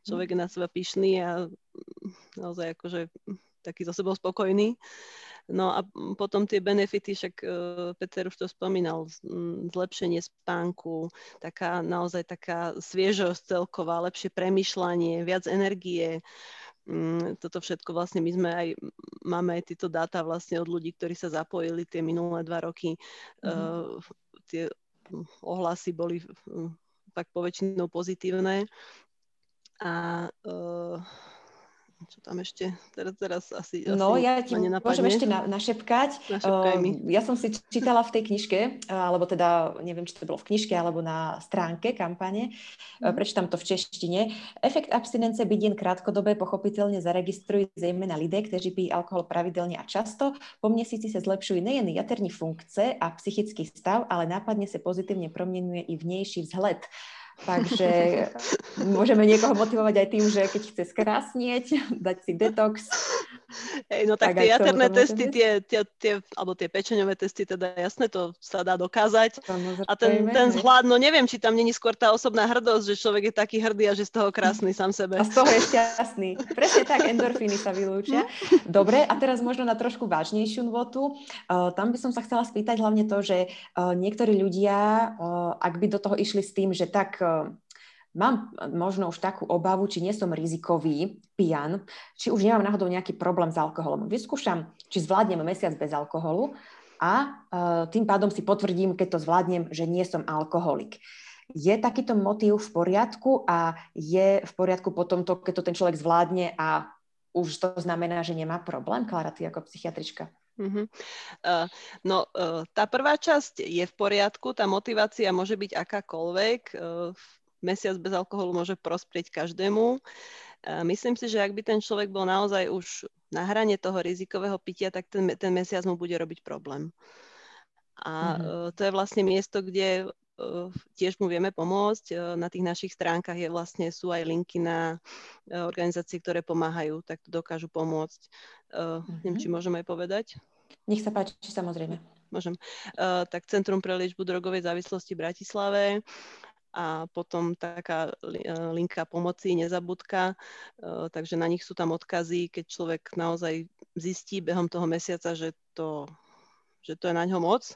človek je na seba pyšný a naozaj akože taký zo sebou spokojný. No a potom tie benefity, však uh, Peter už to spomínal, zlepšenie spánku, taká naozaj taká sviežosť celková, lepšie premyšľanie, viac energie. Um, toto všetko vlastne my sme aj, máme aj tieto dáta vlastne od ľudí, ktorí sa zapojili tie minulé dva roky. Mm-hmm. Uh, tie ohlasy boli uh, tak poväčšinou pozitívne. A uh, čo tam ešte, teraz, teraz asi, No, asi ja ti môžem ešte na, našepkať. Uh, ja som si čítala v tej knižke, alebo teda, neviem, či to bolo v knižke, alebo na stránke kampane, uh, prečítam to v češtine. Efekt abstinence byť jen krátkodobé pochopiteľne zaregistrujú zejména lidé, kteří pijí alkohol pravidelne a často. Po měsíci se zlepšujú nejen jaterní funkce a psychický stav, ale nápadne sa pozitívne promienuje i vnejší vzhled. Takže môžeme niekoho motivovať aj tým, že keď chce skrásnieť, dať si detox. Hej, no tak, tak tie jaterné testy, tie, tie, tie, alebo tie pečeňové testy, teda jasné, to sa dá dokázať. A ten, ten zhľad, no neviem, či tam není skôr tá osobná hrdosť, že človek je taký hrdý a že z toho krásny sám sebe. A z toho je šťastný. Presne tak, endorfíny sa vylúčia. Dobre, a teraz možno na trošku vážnejšiu notu. Uh, tam by som sa chcela spýtať hlavne to, že uh, niektorí ľudia, uh, ak by do toho išli s tým, že tak mám možno už takú obavu, či nie som rizikový pijan, či už nemám náhodou nejaký problém s alkoholom. Vyskúšam, či zvládnem mesiac bez alkoholu a uh, tým pádom si potvrdím, keď to zvládnem, že nie som alkoholik. Je takýto motív v poriadku a je v poriadku potom to, keď to ten človek zvládne a už to znamená, že nemá problém? Klára, ty ako psychiatrička. Uh-huh. Uh, no, uh, tá prvá časť je v poriadku, tá motivácia môže byť akákoľvek. Uh, mesiac bez alkoholu môže prosprieť každému. Myslím si, že ak by ten človek bol naozaj už na hrane toho rizikového pitia, tak ten, ten mesiac mu bude robiť problém. A uh, to je vlastne miesto, kde tiež mu vieme pomôcť. Na tých našich stránkach je vlastne, sú aj linky na organizácie, ktoré pomáhajú, tak to dokážu pomôcť. Uh-huh. Neviem, či môžem aj povedať. Nech sa páči, samozrejme. Môžem. Uh, tak Centrum pre liečbu drogovej závislosti v Bratislave a potom taká linka pomoci, nezabudka, uh, takže na nich sú tam odkazy, keď človek naozaj zistí behom toho mesiaca, že to že to je na ňo moc,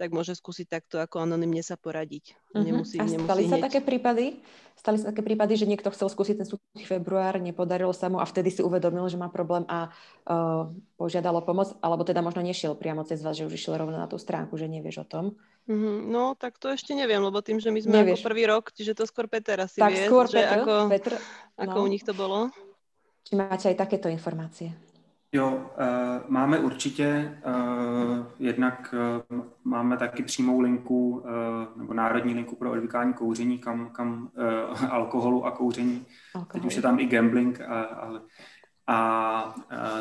tak môže skúsiť takto ako anonymne sa poradiť. Uh-huh. Nemusí, a stali nemusí sa hneď... také prípady? Stali sa také prípady, že niekto chcel skúsiť ten suchý február, nepodarilo sa mu a vtedy si uvedomil, že má problém a uh, požiadalo pomoc, alebo teda možno nešiel priamo cez vás, že už išiel rovno na tú stránku, že nevieš o tom? Uh-huh. No, tak to ešte neviem, lebo tým, že my sme Nevieš. ako prvý rok, čiže to skôr Peter asi tak vie, skôr že Petr, ako, Petr, ako no. u nich to bolo. Či máte aj takéto informácie? Jo, uh, máme určitě, uh, jednak uh, máme taky přímou linku, nebo národní linku pro odvykání kouření, kam, kam alkoholu a kouření. Alkohol. Teď už je tam i gambling, a, a, a,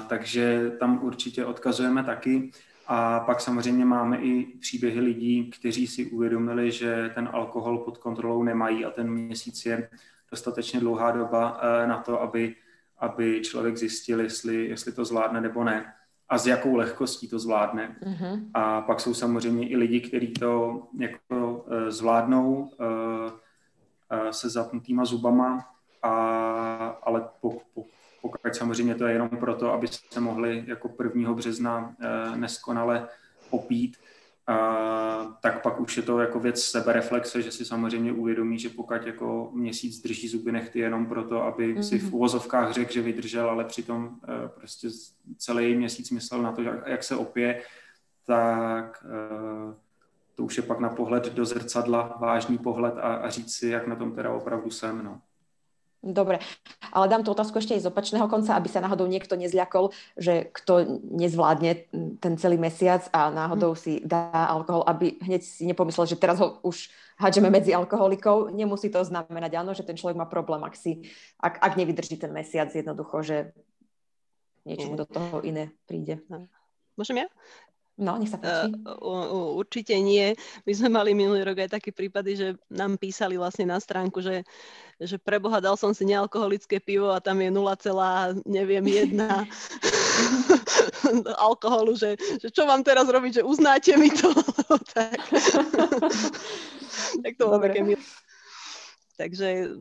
takže tam určitě odkazujeme taky. A pak samozřejmě máme i příběhy lidí, kteří si uvědomili, že ten alkohol pod kontrolou nemají a ten měsíc je dostatečně dlouhá doba na to, aby aby člověk zjistil, jestli, jestli to zvládne nebo ne a s jakou lehkostí to zvládne. Mm-hmm. A pak jsou samozřejmě i lidi, kteří to jako uh, zvládnou uh, uh, se zapnutýma zubama, a, ale po, po, pokud samozřejmě to je jenom proto, aby se mohli jako 1. března uh, neskonale opít, a, tak pak už je to jako věc sebereflexe, že si samozřejmě uvědomí, že pokud jako měsíc drží zuby nechty jenom proto, aby mm-hmm. si v uvozovkách mhm. řekl, že vydržel, ale přitom e, prostě celý měsíc myslel na to, jak se opije, tak e, to už je pak na pohled do zrcadla, vážný pohled a, a říct si, jak na tom teda opravdu jsem. No. Dobre, ale dám tú otázku ešte aj z opačného konca, aby sa náhodou niekto nezľakol, že kto nezvládne ten celý mesiac a náhodou si dá alkohol, aby hneď si nepomyslel, že teraz ho už hádžeme medzi alkoholikov. Nemusí to znamenať, áno, že ten človek má problém, ak, si, ak, ak nevydrží ten mesiac jednoducho, že niečo mu do toho iné príde. Môžem ja? No, nech sa páči. Uh, určite nie. My sme mali minulý rok aj také prípady, že nám písali vlastne na stránku, že, že preboha dal som si nealkoholické pivo a tam je 0, neviem, jedna alkoholu, že, že čo mám teraz robiť, že uznáte mi to. tak. tak to bolo také milé. Takže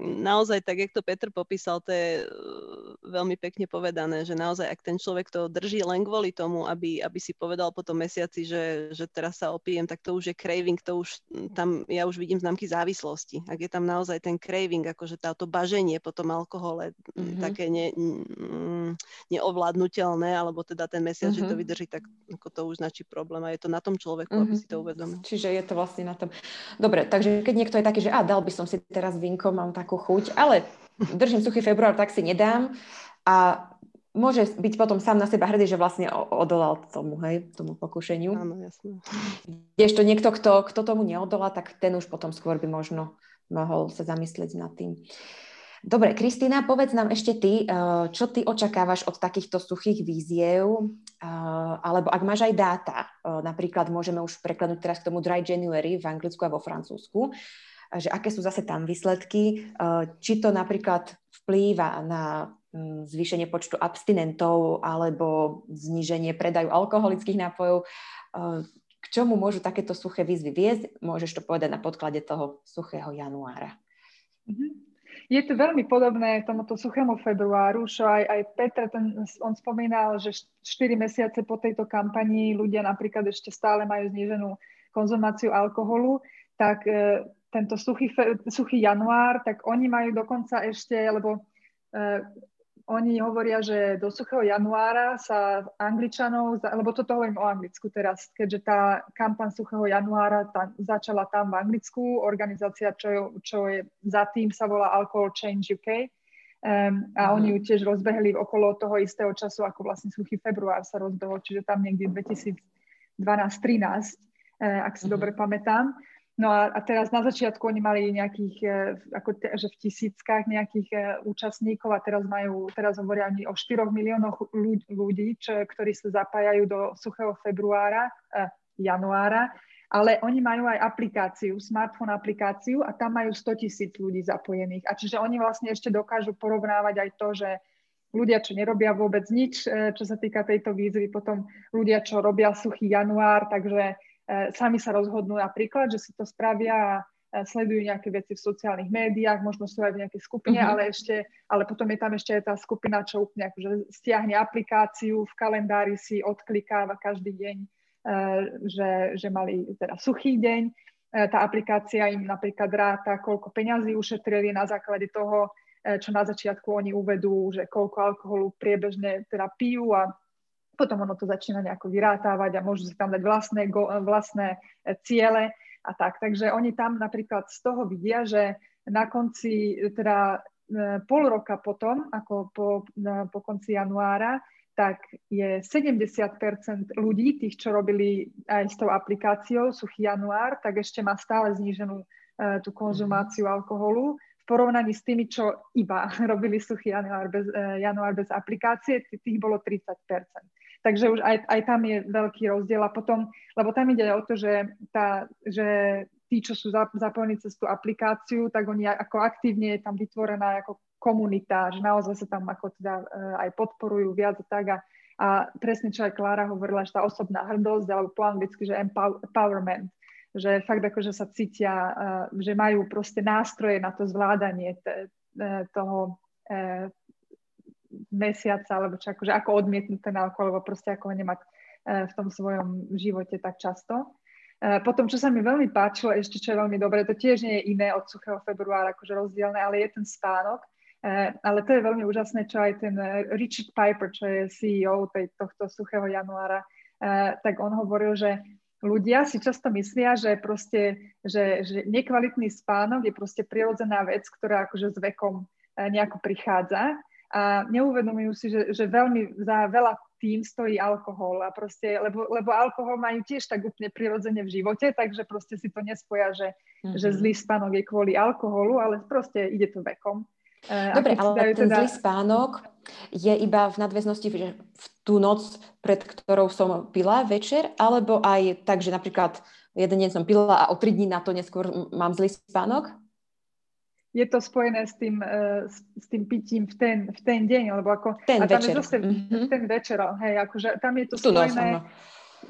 naozaj, tak jak to Petr popísal, to je uh, veľmi pekne povedané, že naozaj, ak ten človek to drží len kvôli tomu, aby, aby si povedal po tom mesiaci, že, že teraz sa opijem, tak to už je craving, to už mm, tam, ja už vidím známky závislosti. Ak je tam naozaj ten craving, akože táto baženie po tom alkohole, mm-hmm. také ne, mm, neovládnutelné, alebo teda ten mesiac, mm-hmm. že to mhm. vydrží, tak ako to už značí problém a je to na tom človeku, mm-hmm. aby si to uvedomil. Čiže je to vlastne na tom. Dobre, takže keď niekto je taký, že a dal by som si teraz vinko, mám takú chuť, ale držím suchý február, tak si nedám a môže byť potom sám na seba hrdý, že vlastne odolal tomu, hej, tomu pokušeniu. Áno, jasné. to niekto, kto, kto tomu neodolá, tak ten už potom skôr by možno mohol sa zamyslieť nad tým. Dobre, Kristýna, povedz nám ešte ty, eh, čo ty očakávaš od takýchto suchých víziev, eh, alebo ak máš aj dáta, eh, napríklad môžeme už prekladnúť teraz k tomu Dry January v Anglicku a vo Francúzsku, že aké sú zase tam výsledky, eh, či to napríklad vplýva na hm, zvýšenie počtu abstinentov alebo zníženie predaju alkoholických nápojov. Eh, k čomu môžu takéto suché výzvy viesť? Môžeš to povedať na podklade toho suchého januára. Mhm. Je to veľmi podobné tomuto suchému februáru, čo aj, aj Petr, ten, on spomínal, že 4 mesiace po tejto kampanii ľudia napríklad ešte stále majú zníženú konzumáciu alkoholu, tak e, tento suchý, suchý január, tak oni majú dokonca ešte, lebo uh, oni hovoria, že do suchého januára sa Angličanov, lebo toto hovorím o Anglicku teraz, keďže tá kampaň suchého januára tá, začala tam v Anglicku, organizácia, čo, čo je za tým sa volá Alcohol Change UK. Um, a mm. oni ju tiež rozbehli okolo toho istého času, ako vlastne suchý február sa rozbehol, čiže tam niekde 2012-13, eh, ak si mm. dobre pamätám. No a, a teraz na začiatku oni mali nejakých, e, ako te, že v tisíckach nejakých e, účastníkov a teraz majú, teraz hovoria oni o 4 miliónoch ľudí, čo, ktorí sa zapájajú do suchého februára, eh, januára, ale oni majú aj aplikáciu, smartphone aplikáciu a tam majú 100 tisíc ľudí zapojených. A čiže oni vlastne ešte dokážu porovnávať aj to, že ľudia, čo nerobia vôbec nič, čo sa týka tejto výzvy, potom ľudia, čo robia suchý január, takže E, sami sa rozhodnú napríklad, že si to spravia a sledujú nejaké veci v sociálnych médiách, možno sú aj v nejakej skupine, uh-huh. ale ešte, ale potom je tam ešte aj tá skupina, čo úplne akože stiahne aplikáciu, v kalendári si odklikáva každý deň že, že mali teda suchý deň. Tá aplikácia im napríklad ráta, koľko peňazí ušetrili na základe toho, čo na začiatku oni uvedú, že koľko alkoholu priebežne teda pijú a potom ono to začína nejako vyrátávať a môžu si tam dať vlastné, vlastné ciele a tak. Takže oni tam napríklad z toho vidia, že na konci, teda e, pol roka potom, ako po, po konci januára, tak je 70% ľudí, tých, čo robili aj s tou aplikáciou Suchý január, tak ešte má stále zníženú tú konzumáciu alkoholu v porovnaní s tými, čo iba robili Suchý január bez, január bez aplikácie, tých bolo 30%. Takže už aj, aj tam je veľký rozdiel. A potom, lebo tam ide o to, že, tá, že tí, čo sú zapojení cez tú aplikáciu, tak oni ako aktívne je tam vytvorená ako komunita, že naozaj sa tam ako teda eh, aj podporujú viac a tak. A, a presne, čo aj Klára hovorila, že tá osobná hrdosť, alebo po anglicky, že empowerment, že fakt akože sa cítia, eh, že majú proste nástroje na to zvládanie eh, toho mesiaca, alebo čo, akože ako odmietnúť ten alkohol, alebo proste ako ho nemať eh, v tom svojom živote tak často. Eh, potom, čo sa mi veľmi páčilo, ešte čo je veľmi dobré, to tiež nie je iné od suchého februára, akože rozdielne, ale je ten spánok. Eh, ale to je veľmi úžasné, čo aj ten Richard Piper, čo je CEO tej, tohto suchého januára, tak on hovoril, že ľudia si často myslia, že proste, že, že nekvalitný spánok je proste prirodzená vec, ktorá akože s vekom nejako prichádza a neuvedomujú si, že, že veľmi za veľa tým stojí alkohol a proste, lebo, lebo alkohol majú tiež tak úplne prirodzene v živote, takže proste si to nespoja, že, mm-hmm. že zlý spánok je kvôli alkoholu, ale proste ide to vekom. E, Dobre, ale ten teda... zlý spánok je iba v nadväznosti že v tú noc, pred ktorou som pila večer, alebo aj tak, že napríklad jeden deň som pila a o tri dní na to neskôr mám zlý spánok? Je to spojené s tým, uh, s, s tým pitím v ten, v ten deň, lebo ako... Ten a tam večer. Je zase, mm-hmm. Ten večer, hej, akože tam je to tu spojené... No,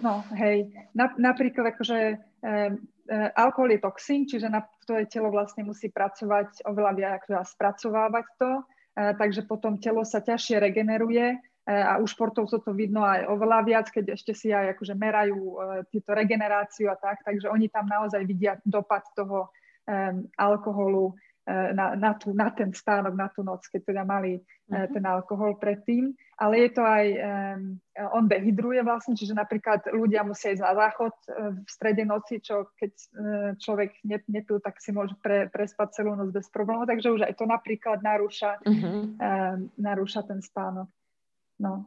no, hej, na, napríklad akože uh, uh, alkohol je toxín, čiže na tvoje telo vlastne musí pracovať oveľa viac, akože spracovávať to, uh, takže potom telo sa ťažšie regeneruje a u športovcov to vidno aj oveľa viac, keď ešte si aj akože merajú uh, tieto regeneráciu a tak, takže oni tam naozaj vidia dopad toho um, alkoholu. E, na, na, tú, na ten stánok, na tú noc, keď teda mali uh-huh. ten alkohol predtým. Ale je to aj, um, on dehydruje vlastne, čiže napríklad ľudia musia ísť na záchod v strede noci, čo keď človek ne, nepil, tak si môže pre, prespať celú noc bez problémov, takže už aj to napríklad narúša, uh-huh. um, narúša ten spánok. No.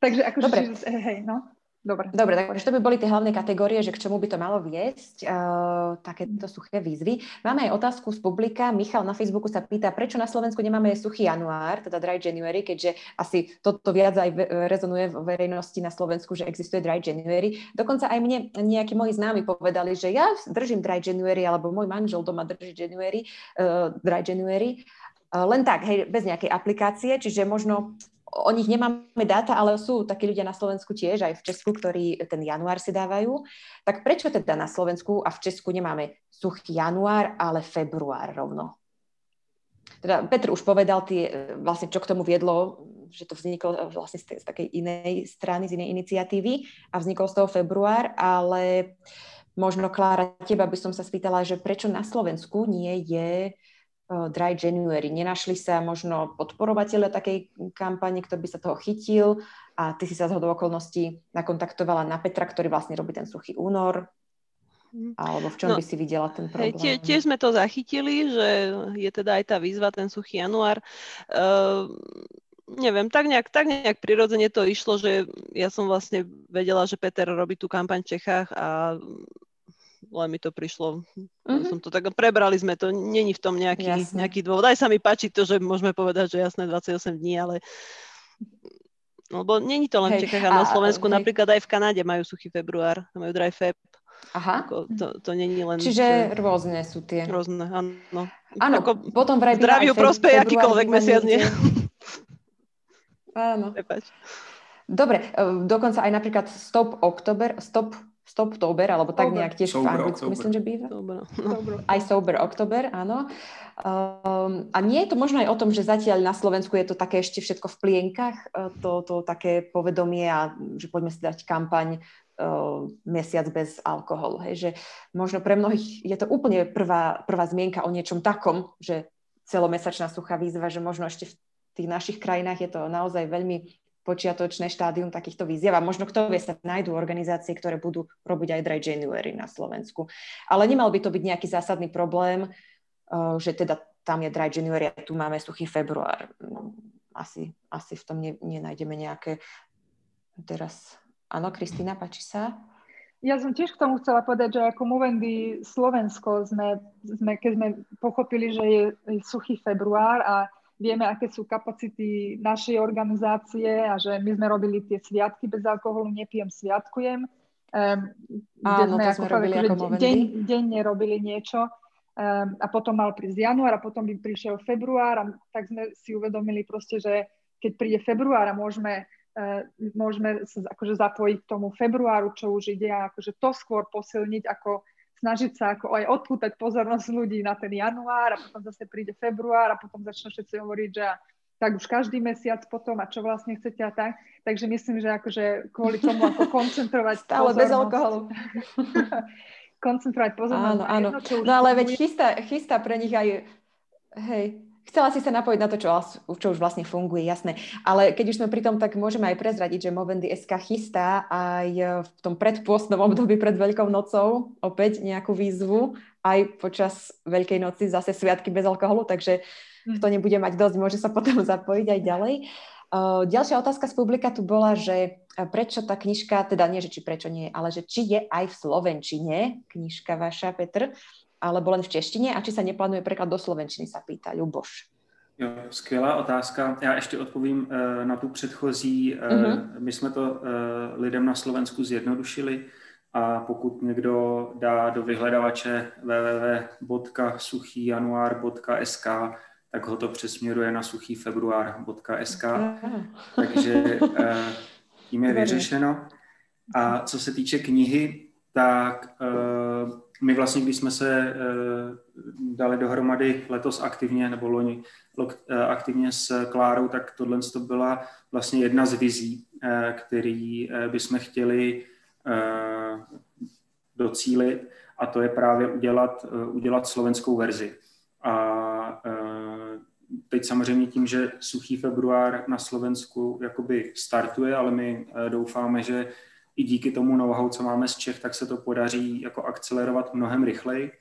Takže akože, hej, no. Dobre. Dobre, takže to by boli tie hlavné kategórie, že k čomu by to malo viesť, uh, takéto suché výzvy. Máme aj otázku z publika. Michal na Facebooku sa pýta, prečo na Slovensku nemáme suchý január, teda dry January, keďže asi toto viac aj rezonuje v verejnosti na Slovensku, že existuje dry January. Dokonca aj mne nejakí moji známi povedali, že ja držím dry January, alebo môj manžel doma drží January, uh, dry January. Uh, len tak, hej, bez nejakej aplikácie, čiže možno o nich nemáme dáta, ale sú takí ľudia na Slovensku tiež, aj v Česku, ktorí ten január si dávajú. Tak prečo teda na Slovensku a v Česku nemáme suchý január, ale február rovno? Teda Petr už povedal tie, vlastne, čo k tomu viedlo, že to vzniklo vlastne z, z takej inej strany, z inej iniciatívy a vznikol z toho február, ale možno Klára, teba by som sa spýtala, že prečo na Slovensku nie je Dry January. Nenašli sa možno podporovateľe takej kampane, kto by sa toho chytil a ty si sa z hodou okolností nakontaktovala na Petra, ktorý vlastne robí ten suchý únor. Mhm. Alebo v čom no, by si videla ten problém? Tie, tiež sme to zachytili, že je teda aj tá výzva, ten suchý január. Uh, neviem, tak nejak, tak nejak prirodzene to išlo, že ja som vlastne vedela, že Peter robí tú kampaň v Čechách a len mi to prišlo, mm-hmm. som to tak, prebrali sme to, není v tom nejaký, nejaký dôvod. Aj sa mi páči to, že môžeme povedať, že jasné 28 dní, ale lebo není to len v Čechách a na Slovensku, hej. napríklad aj v Kanáde majú suchý február, majú dry feb. Aha. Ako, to, to není len... Čiže že... rôzne sú tie. Rôzne, áno. Áno, Ako potom vraj Zdraviu prospeje akýkoľvek mesiac, nie? Áno. Prepač. Dobre, e, dokonca aj napríklad Stop Oktober, Stop Stoptober, alebo tak nejak tiež sober, v Anglicku, myslím, že býva. Sober. No. Aj Sober Oktober, áno. Um, a nie je to možno aj o tom, že zatiaľ na Slovensku je to také ešte všetko v plienkach, e, to, to také povedomie a že poďme si dať kampaň uh, mesiac bez alkoholu. Hej, že možno pre mnohých je to úplne prvá, prvá zmienka o niečom takom, že celomesačná suchá výzva, že možno ešte v tých našich krajinách je to naozaj veľmi počiatočné štádium takýchto výziev a možno kto vie sa nájdú organizácie, ktoré budú robiť aj Dry January na Slovensku. Ale nemal by to byť nejaký zásadný problém, uh, že teda tam je Dry January a tu máme suchý február. Asi, asi v tom ne, nenájdeme nejaké teraz... Áno, Kristýna, páči sa? Ja som tiež k tomu chcela povedať, že ako Movendy Slovensko sme, sme, keď sme pochopili, že je suchý február a vieme, aké sú kapacity našej organizácie a že my sme robili tie sviatky bez alkoholu, nepijem, sviatkujem. Um, Áno, sme, to sme robili ako deň, denne robili niečo um, a potom mal prísť január a potom by prišiel február a tak sme si uvedomili proste, že keď príde február a môžeme, uh, môžeme sa akože zapojiť k tomu februáru, čo už ide a akože to skôr posilniť ako snažiť sa ako aj odpútať pozornosť ľudí na ten január a potom zase príde február a potom začnú všetci hovoriť, že tak už každý mesiac potom a čo vlastne chcete a tak. Takže myslím, že akože kvôli tomu ako koncentrovať Stále pozornosť. bez alkoholu. koncentrovať pozornosť. Áno, áno. No ale veď chystá, chystá pre nich aj, hej, Chcela si sa napojiť na to, čo, čo už vlastne funguje, jasné. Ale keď už sme pri tom, tak môžeme aj prezradiť, že Movendy SK chystá aj v tom predpôstnom období pred Veľkou nocou opäť nejakú výzvu, aj počas Veľkej noci zase sviatky bez alkoholu, takže hm. kto nebude mať dosť, môže sa potom zapojiť aj ďalej. Ďalšia otázka z publika tu bola, že prečo tá knižka, teda nie, že či prečo nie, ale že či je aj v Slovenčine knižka vaša, Petr, alebo len v češtine a či sa neplánuje preklad do slovenčiny, sa pýta Ľuboš. Jo, skvělá otázka. Já ještě odpovím uh, na tu předchozí. Uh, uh-huh. My jsme to uh, lidem na Slovensku zjednodušili a pokud někdo dá do vyhledavače www.suchýjanuár.sk, tak ho to přesměruje na suchýfebruár.sk. Uh-huh. Takže uh, tím je vyřešeno. A co se týče knihy, tak uh, my vlastně, když jsme se uh, dali dohromady letos aktivně, nebo loni uh, aktivně s Klárou, tak tohle to byla vlastně jedna z vizí, uh, který bychom chtěli docílit a to je právě udělat, udělat slovenskou verzi. A teď samozřejmě tím, že suchý február na Slovensku jakoby startuje, ale my doufáme, že i díky tomu know-how, co máme z Čech, tak se to podaří jako akcelerovat mnohem rychleji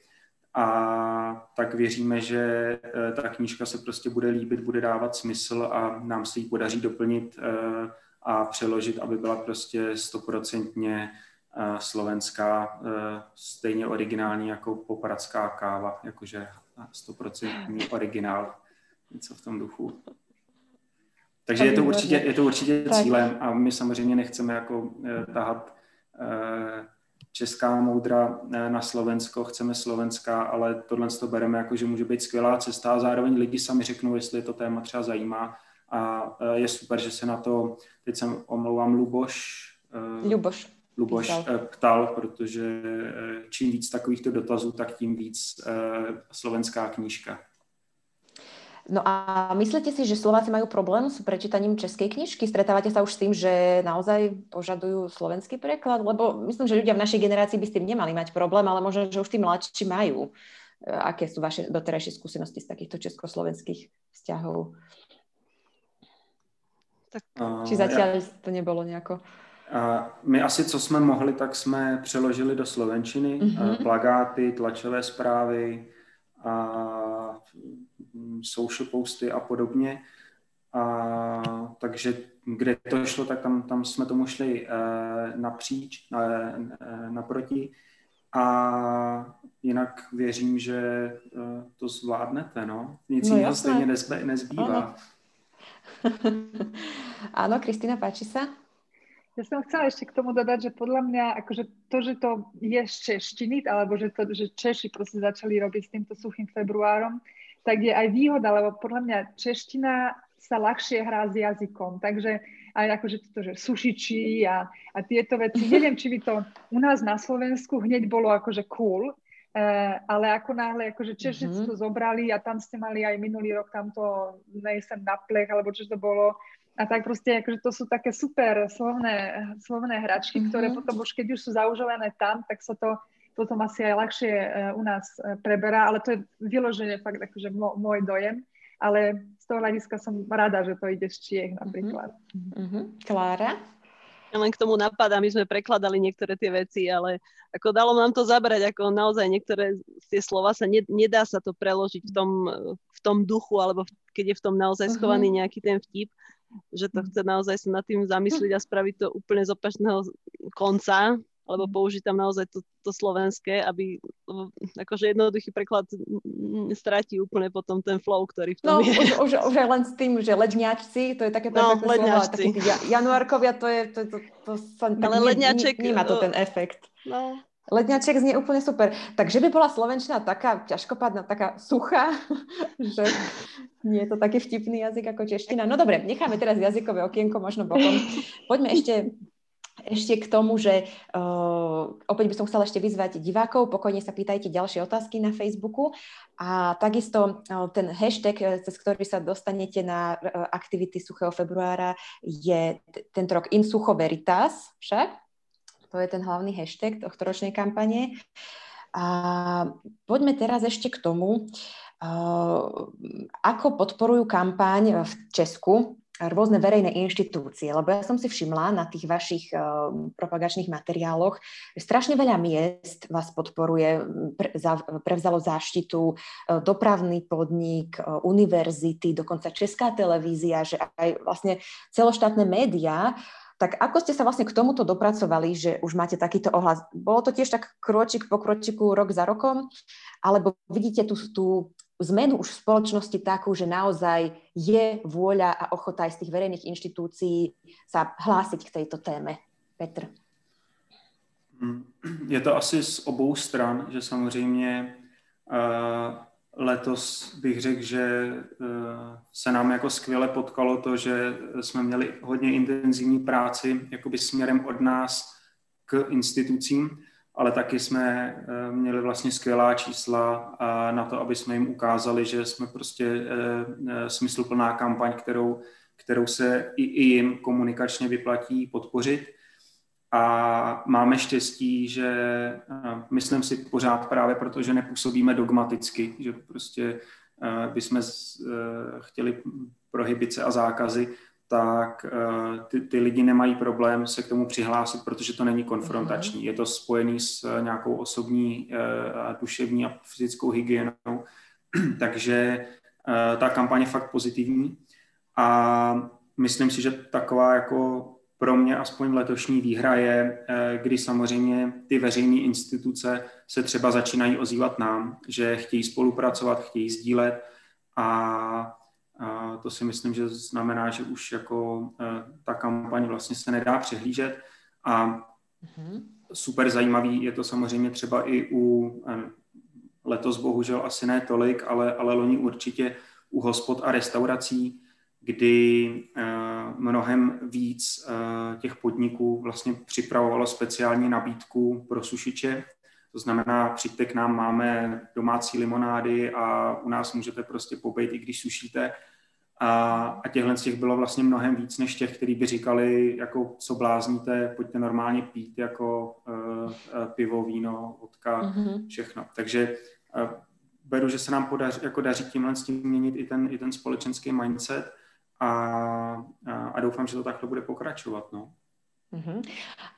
a tak věříme, že eh, ta knížka se prostě bude líbit, bude dávat smysl a nám se ji podaří doplnit eh, a přeložit, aby byla prostě stoprocentně eh, slovenská, stejně originální jako popradská káva, jakože stoprocentní originál, něco v tom duchu. Takže je to určitě, je to určitě cílem a my samozřejmě nechceme jako eh, tahat eh, česká moudra eh, na Slovensko, chceme slovenská, ale tohle to bereme jako, že může být skvělá cesta a zároveň lidi sami řeknou, jestli je to téma třeba zajímá a je super, že se na to, teď jsem omlouvám Luboš, Luboš. Luboš ptal. ptal, protože čím víc takovýchto dotazů, tak tím víc slovenská knížka. No a myslíte si, že Slováci majú problém s prečítaním českej knižky? Stretávate sa už s tým, že naozaj požadujú slovenský preklad? Lebo myslím, že ľudia v našej generácii by s tým nemali mať problém, ale možno, že už tí mladší majú. E, aké sú vaše doterajšie skúsenosti z takýchto československých vzťahov? Tak, či zatiaľ ja... to nebolo nejako... My asi, co jsme mohli, tak jsme přeložili do slovenčiny mm-hmm. plagáty, tlačové zprávy a social posty a podobně. A, takže kde to šlo, tak tam, tam jsme tomu šli uh, napříč, uh, uh, naproti. A jinak věřím, že uh, to zvládnete, no. Nic no, jiného stejně nezbe, nezbývá. Áno, Kristýna, páči sa? Ja som chcela ešte k tomu dodať, že podľa mňa akože to, že to je z češtiny, alebo že, to, že Češi proste začali robiť s týmto suchým februárom, tak je aj výhoda, lebo podľa mňa čeština sa ľahšie hrá s jazykom, takže aj akože toto, že sušiči a, a tieto veci, neviem, či by to u nás na Slovensku hneď bolo akože cool, Uh, ale ako náhle, akože Češi mm-hmm. to zobrali a tam ste mali aj minulý rok tamto nejsem na plech, alebo čo to bolo, A tak proste, akože to sú také super slovné, slovné hračky, mm-hmm. ktoré potom už, keď už sú zaužované tam, tak sa to potom asi aj ľahšie uh, u nás uh, preberá, ale to je vyloženie fakt akože môj dojem. Ale z toho hľadiska som rada, že to ide z Čiech napríklad. Mm-hmm. Klára? len k tomu napadá, my sme prekladali niektoré tie veci, ale ako dalo nám to zabrať, ako naozaj niektoré tie slova sa, ne, nedá sa to preložiť v tom, v tom duchu, alebo keď je v tom naozaj mhm. schovaný nejaký ten vtip, že to chce naozaj sa nad tým zamyslieť a spraviť to úplne z opačného konca, alebo mhm. použiť tam naozaj to, to slovenské, aby akože jednoduchý preklad stratí úplne potom ten flow, ktorý v tom no, je. Už, už, už aj len s tým, že ledňačci, to je také no, ledňačci. slovo, takí januárkovia, to je, to, to, to sa Ale ne, ledňaček, nemá to ten efekt. No, Ledňaček znie úplne super. Takže by bola Slovenčina taká ťažkopádna, taká suchá, že nie je to taký vtipný jazyk ako čeština. No dobre, necháme teraz jazykové okienko možno bokom. Poďme ešte ešte k tomu, že uh, opäť by som chcela ešte vyzvať divákov, pokojne sa pýtajte ďalšie otázky na Facebooku a takisto uh, ten hashtag, cez ktorý sa dostanete na uh, aktivity Suchého februára je t- tento rok In Sucho Veritas však. To je ten hlavný hashtag tohto ročnej kampane. A poďme teraz ešte k tomu, uh, ako podporujú kampaň v Česku rôzne verejné inštitúcie, lebo ja som si všimla na tých vašich uh, propagačných materiáloch, že strašne veľa miest vás podporuje, pre, za, prevzalo záštitu uh, dopravný podnik, uh, univerzity, dokonca Česká televízia, že aj vlastne celoštátne médiá. Tak ako ste sa vlastne k tomuto dopracovali, že už máte takýto ohlas? Bolo to tiež tak kročík po kročiku, rok za rokom? Alebo vidíte tú, tú zmenu už v spoločnosti takú, že naozaj je vôľa a ochota aj z tých verejných inštitúcií sa hlásiť k tejto téme. Petr. Hmm. Je to asi z obou stran, že samozřejmě uh, letos bych řekl, že uh, se nám jako skvěle potkalo to, že jsme měli hodně intenzivní práci jakoby směrem od nás k institucím, ale taky jsme eh, měli vlastně skvělá čísla na to, aby jsme jim ukázali, že jsme prostě eh, eh, smysluplná kampaň, kterou, kterou se i, i jim komunikačně vyplatí podpořit. A máme štěstí, že myslím si pořád právě proto, že nepůsobíme dogmaticky, že prostě bychom chtěli prohybice a zákazy, tak uh, ty, ty lidi nemají problém se k tomu přihlásit, protože to není konfrontační. Mm-hmm. Je to spojený s uh, nějakou osobní, uh, duševní a fyzickou hygienou. Takže ta kampaň je fakt pozitivní a myslím si, že taková jako pro mě aspoň letošní výhra je, kdy samozřejmě ty veřejné instituce se třeba začínají ozývat nám, že chtějí spolupracovat, chtějí sdílet a a to si myslím, že znamená, že už jako eh, ta kampaň vlastně se nedá přehlížet a mhm. super zajímavý je to samozřejmě třeba i u, eh, letos bohužel asi ne tolik, ale, ale loni určitě u hospod a restaurací, kdy eh, mnohem víc těch podniků vlastně připravovalo speciální nabídku pro sušiče. To znamená, přijďte k nám, máme domácí limonády a u nás můžete prostě pobejt, i když sušíte a, a těchhle z těch bylo vlastně mnohem víc než těch, kteří by říkali, jako co blázníte, pojďte normálně pít, jako uh, pivo, víno, vodka, mm-hmm. všechno. Takže uh, beru, že se nám podaří, jako daří tímhle s tím měnit i ten, i ten společenský mindset a, a, a doufám, že to takhle bude pokračovat. No. Uh-huh.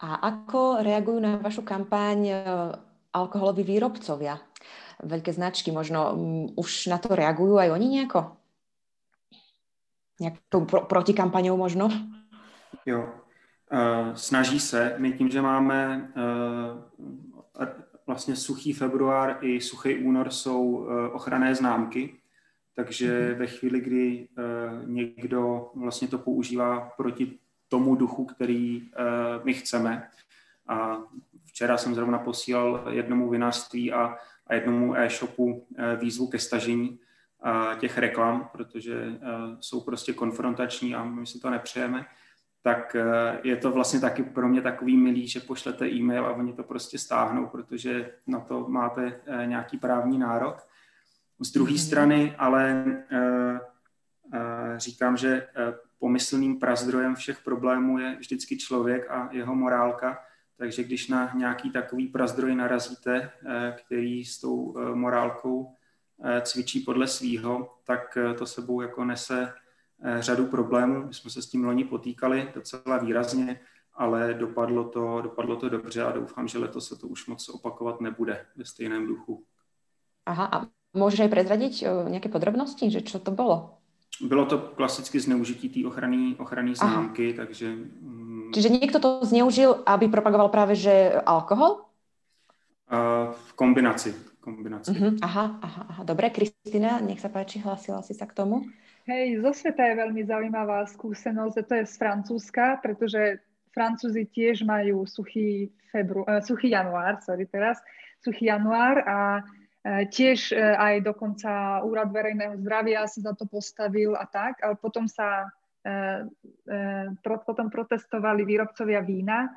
A ako reagujú na vašu kampaň alkoholoví výrobcovia? Veľké značky možno um, už na to reagujú aj oni nejako? nějakou pro, protikampaňou možno? Jo, uh, snaží se. My tím, že máme uh, vlastně suchý február i suchý únor jsou uh, ochranné známky, takže mm-hmm. ve chvíli, kdy uh, někdo vlastně to používá proti tomu duchu, který uh, my chceme, a včera jsem zrovna posílal jednomu vinařství a, a jednomu e-shopu výzvu ke stažení, těch reklam, protože jsou prostě konfrontační a my si to nepřejeme, tak je to vlastně taky pro mě takový milý, že pošlete e-mail a oni to prostě stáhnou, protože na to máte nějaký právní nárok. Z druhé mm-hmm. strany ale říkám, že pomyslným prazdrojem všech problémů je vždycky člověk a jeho morálka. Takže když na nějaký takový prazdroj narazíte, který s tou morálkou cvičí podle svýho, tak to sebou jako nese řadu problémů. My jsme se s tím loni potýkali docela výrazně, ale dopadlo to, dopadlo to dobře a doufám, že letos se to už moc opakovat nebude ve stejném duchu. Aha, a môžeš aj prezradiť nejaké podrobnosti, že čo to bolo? Bylo to klasicky zneužití té ochranné ochranný známky, Aha. takže... Čiže niekto to zneužil, aby propagoval práve, že alkohol? Uh, v kombinaci. kombinaci. Uh-huh. Aha, aha, aha. Dobre, Kristina, nech sa páči, hlasila si sa k tomu. Hej, zo sveta je veľmi zaujímavá skúsenosť, to je z Francúzska, pretože Francúzi tiež majú suchý, febru, uh, suchý január, sorry teraz, suchý január a uh, tiež uh, aj dokonca Úrad verejného zdravia sa za to postavil a tak, ale potom sa potom protestovali výrobcovia vína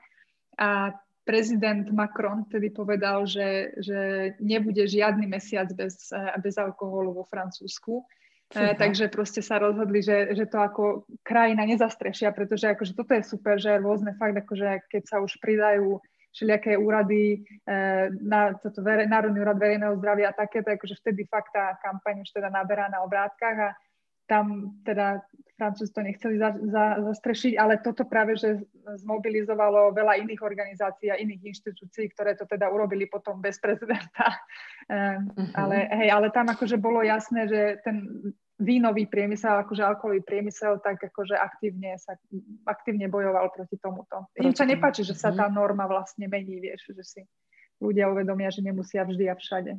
a prezident Macron tedy povedal, že, že nebude žiadny mesiac bez, bez alkoholu vo Francúzsku. E, takže proste sa rozhodli, že, že to ako krajina nezastrešia, pretože akože toto je super, že rôzne fakt, akože keď sa už pridajú všelijaké úrady, e, na toto vere, Národný úrad verejného zdravia a takéto, akože vtedy fakt tá kampaň už teda naberá na obrátkach a tam teda Francúzi to nechceli za, za, zastrešiť, ale toto práve, že zmobilizovalo veľa iných organizácií a iných inštitúcií, ktoré to teda urobili potom bez prezidenta. Uh-huh. ale, hej, ale tam akože bolo jasné, že ten vínový priemysel, akože alkoholový priemysel, tak akože aktívne sa aktívne bojoval proti tomuto. Im sa nepáči, že sa tá mhm. norma vlastne mení, vieš, že si ľudia uvedomia, že nemusia vždy a všade.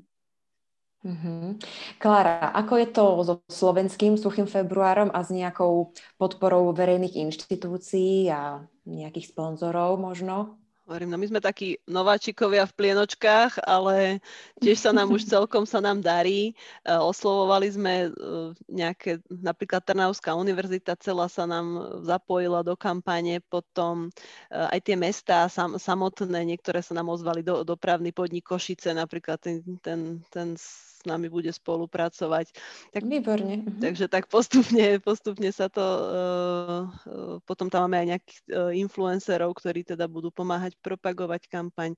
Mm-hmm. Klára, ako je to so slovenským suchým februárom a s nejakou podporou verejných inštitúcií a nejakých sponzorov možno? Hovorím, no my sme takí nováčikovia v plienočkách, ale tiež sa nám už celkom sa nám darí. E, oslovovali sme e, nejaké, napríklad Trnavská univerzita celá sa nám zapojila do kampane, potom e, aj tie mestá sam, samotné, niektoré sa nám ozvali do, dopravný podnik Košice, napríklad ten, ten, ten s nami bude spolupracovať. Tak, Výborne. Mhm. Takže tak postupne, postupne sa to, uh, potom tam máme aj nejakých uh, influencerov, ktorí teda budú pomáhať propagovať kampaň.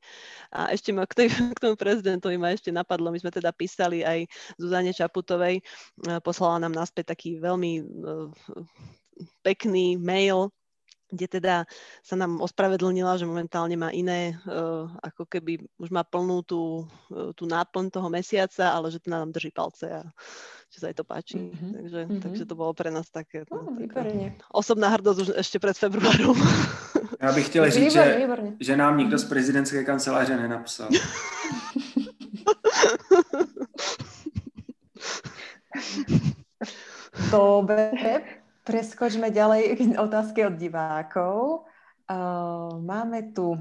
A ešte ma k, tej, k tomu prezidentovi ma ešte napadlo, my sme teda písali aj Zuzane Čaputovej, uh, poslala nám naspäť taký veľmi pekný mail, kde teda sa nám ospravedlnila, že momentálne má iné, uh, ako keby už má plnú tú, uh, tú náplň toho mesiaca, ale že teda nám drží palce a že sa jej to páči. Mm-hmm. Takže, mm-hmm. takže to bolo pre nás také no, osobná hrdosť už ešte pred februárom. Já bych chtěl říct, že, že nám nikdo z prezidentské kanceláře nenapsal. Dobre, Preskočme ďalej k otázke od divákov. Máme tu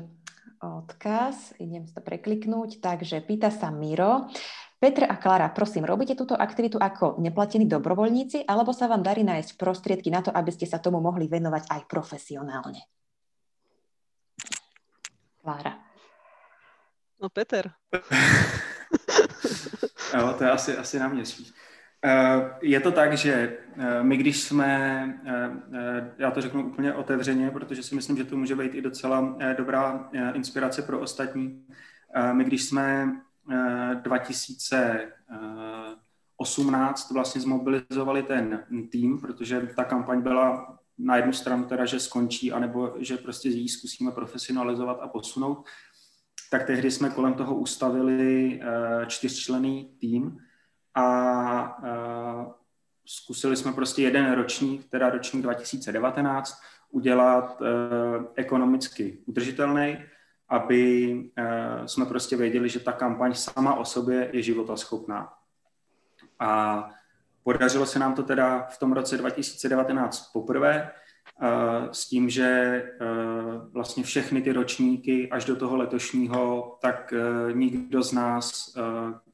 odkaz, idem to prekliknúť, takže pýta sa Miro. Petr a Klara, prosím, robíte túto aktivitu ako neplatení dobrovoľníci, alebo sa vám darí nájsť prostriedky na to, aby ste sa tomu mohli venovať aj profesionálne? Klára. No Peter. jo, to je asi, asi na mě spíš. Eh, je to tak, že eh, my když jsme, eh, já to řeknu úplně otevřeně, protože si myslím, že to může být i docela dobrá inspirace pro ostatní. My když jsme 2018 vlastně zmobilizovali ten tým, protože ta kampaň byla na jednu stranu teda, že skončí, anebo že prostě ji zkusíme profesionalizovat a posunout, tak tehdy jsme kolem toho ustavili čtyřčlený tým, a uh, zkusili jsme prostě jeden ročník, teda ročník 2019, udělat uh, ekonomicky udržitelný, aby uh, jsme prostě věděli, že ta kampaň sama o sobě je životaschopná. A podařilo se nám to teda v tom roce 2019 poprvé, s tím, že vlastně všechny ty ročníky až do toho letošního, tak nikdo z nás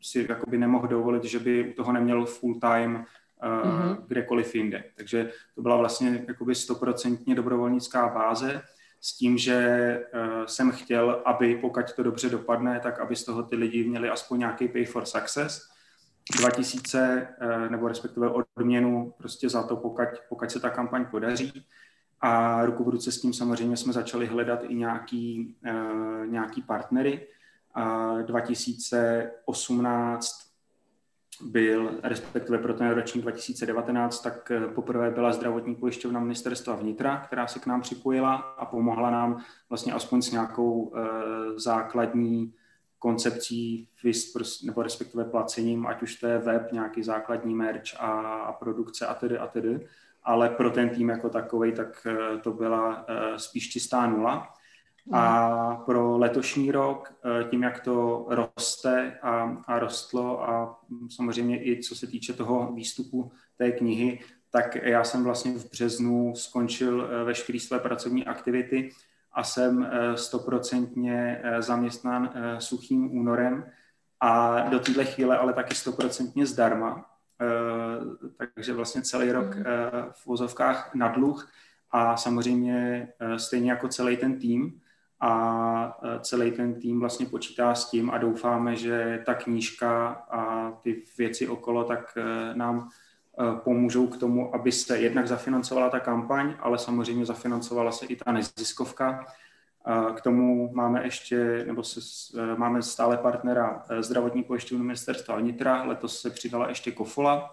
si jakoby nemohl dovolit, že by toho neměl full time mm-hmm. kdekoliv jinde. Takže to byla vlastně jakoby stoprocentně dobrovolnická báze s tím, že jsem chtěl, aby pokud to dobře dopadne, tak aby z toho ty lidi měli aspoň nějaký pay for success. 2000, nebo respektive odměnu prostě za to, pokud, pokud se ta kampaň podaří. A ruku v ruce s tím samozřejmě jsme začali hledat i nějaký, nějaký partnery. A 2018 byl, respektive pro ten ročník 2019, tak eh, poprvé byla zdravotní pojišťovna ministerstva vnitra, která se k nám připojila a pomohla nám vlastně aspoň s nějakou e, základní koncepcí nebo respektive placením, ať už to je web, nějaký základní merch a, a produkce a tedy a tedy, ale pro ten tým jako takový, tak e, to byla e, spíš čistá nula. A pro letošní rok, eh, tím, jak to roste a, a rostlo a samozřejmě i co se týče toho výstupu té knihy, tak já jsem vlastně v březnu skončil eh, veškeré své pracovní aktivity a jsem eh, stoprocentně zaměstnán suchým únorem a do téhle chvíle ale taky stoprocentně zdarma. Takže vlastně celý rok mhm. v vozovkách na dluh a samozřejmě stejně jako celý ten tým, a celý ten tým vlastně počítá s tím a doufáme, že ta knížka a ty věci okolo tak nám pomůžou k tomu, aby se jednak zafinancovala ta kampaň, ale samozřejmě zafinancovala se i ta neziskovka. K tomu máme ještě, nebo se, máme stále partnera zdravotní pojišťovny ministerstva vnitra, letos se přidala ještě Kofola,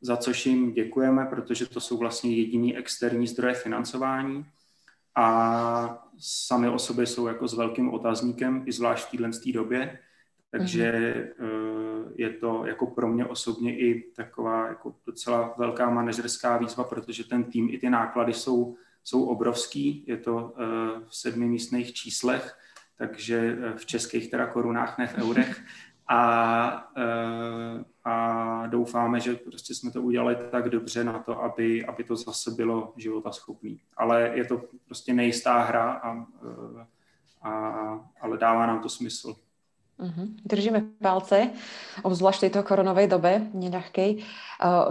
za což jim děkujeme, protože to jsou vlastně jediný externí zdroje financování a sami o sobě jsou jako s velkým otazníkem, i zvlášť v téhle době. Takže mm. je to jako pro mě osobně i taková jako docela velká manažerská výzva, protože ten tým i ty náklady jsou, jsou obrovský. Je to eh, v sedmi místných číslech, takže eh, v českých teda korunách, ne v eurech. A, a doufáme, že prostě jsme to udělali tak dobře na to, aby, aby to zase bylo životaschopný. Ale je to prostě nejistá hra, a, a, ale dává nám to smysl. Uh-huh. Držíme palce, obzvlášť v tejto koronovej dobe, neľahkej.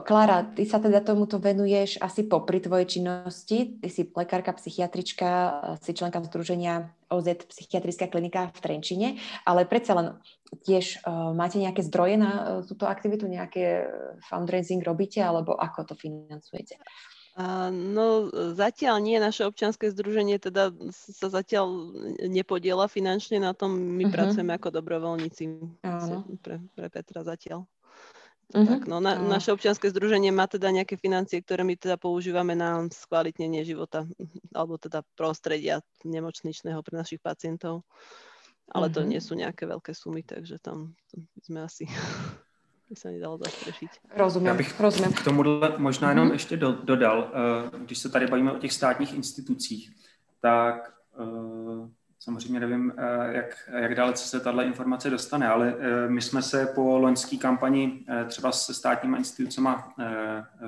Klára, ty sa teda tomuto venuješ asi popri tvojej činnosti. Ty si lekárka, psychiatrička, si členka združenia OZ Psychiatrická klinika v Trenčine, ale predsa len tiež máte nejaké zdroje na túto aktivitu, nejaké fundraising robíte, alebo ako to financujete? No zatiaľ nie, naše občianske združenie teda sa zatiaľ nepodiela finančne na tom, my uh-huh. pracujeme ako dobrovoľníci pre, pre Petra zatiaľ. Uh-huh. Tak, no, na. Naše občianske združenie má teda nejaké financie, ktoré my teda používame na skvalitnenie života alebo teda prostredia nemocničného pre našich pacientov. Ale uh-huh. to nie sú nejaké veľké sumy, takže tam sme asi by se nedalo zastřešit. Rozumím, Já bych rozumím. K tomuhle možná jenom mm-hmm. ještě do, dodal, eh, když se tady bavíme o těch státních institucích, tak eh, samozřejmě nevím, eh, jak, jak dalece se tahle informace dostane, ale my jsme se po loňské kampani třeba se státníma institucemi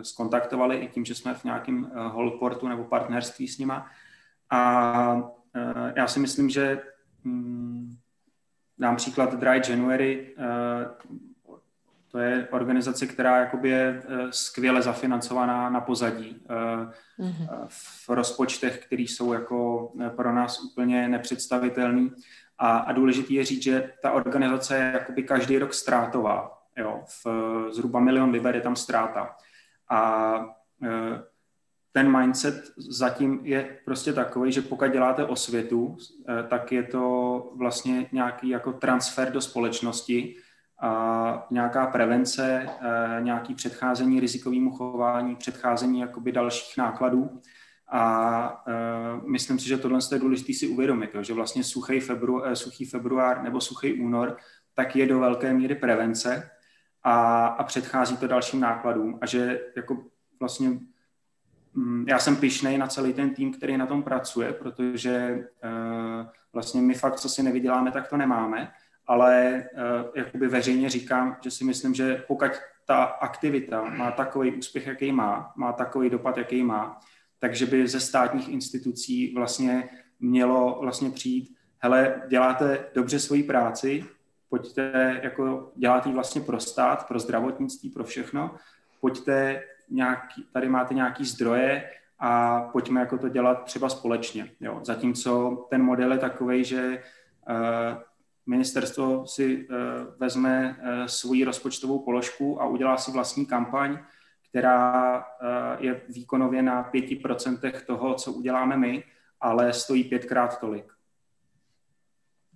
skontaktovali i tím, že jsme v nějakém holportu nebo partnerství s nima. A já si myslím, že hm, dám příklad Dry January, to je organizace, která jakoby je eh, skvěle zafinancovaná na pozadí mm-hmm. v rozpočtech, které jsou jako pro nás úplně nepředstavitelný. A, a důležité je říct, že ta organizace je jakoby každý rok ztrátová. Jo, v, zhruba milion liber je tam ztráta. A ten mindset zatím je prostě takový, že pokud děláte osvětu, tak je to vlastně nějaký jako transfer do společnosti, nějaká prevence, eh, nějaký předcházení rizikovému chování, předcházení jakoby dalších nákladů. A uh, myslím si, že tohle je důležité si uvědomit, že vlastně suchý, febru, eh, suchý február nebo suchý únor tak je do velké míry prevence a, a předchází to dalším nákladům. A že jako vlastně mm, já jsem pišnej na celý ten tým, který na tom pracuje, protože vlastně my fakt, co si nevyděláme, tak to nemáme ale uh, jakoby veřejně říkám, že si myslím, že pokud ta aktivita má takový úspěch, jaký má, má takový dopad, jaký má, takže by ze státních institucí vlastně mělo vlastně přijít, hele, děláte dobře svoji práci, pojďte, jako děláte vlastně pro stát, pro zdravotnictví, pro všechno, pojďte, nějaký, tady máte nějaký zdroje a pojďme jako to dělat třeba společně. Jo. Zatímco ten model je takový, že uh, ministerstvo si vezme svoji rozpočtovou položku a udělá si vlastní kampaň, která je výkonově na 5% toho, co uděláme my, ale stojí pětkrát tolik.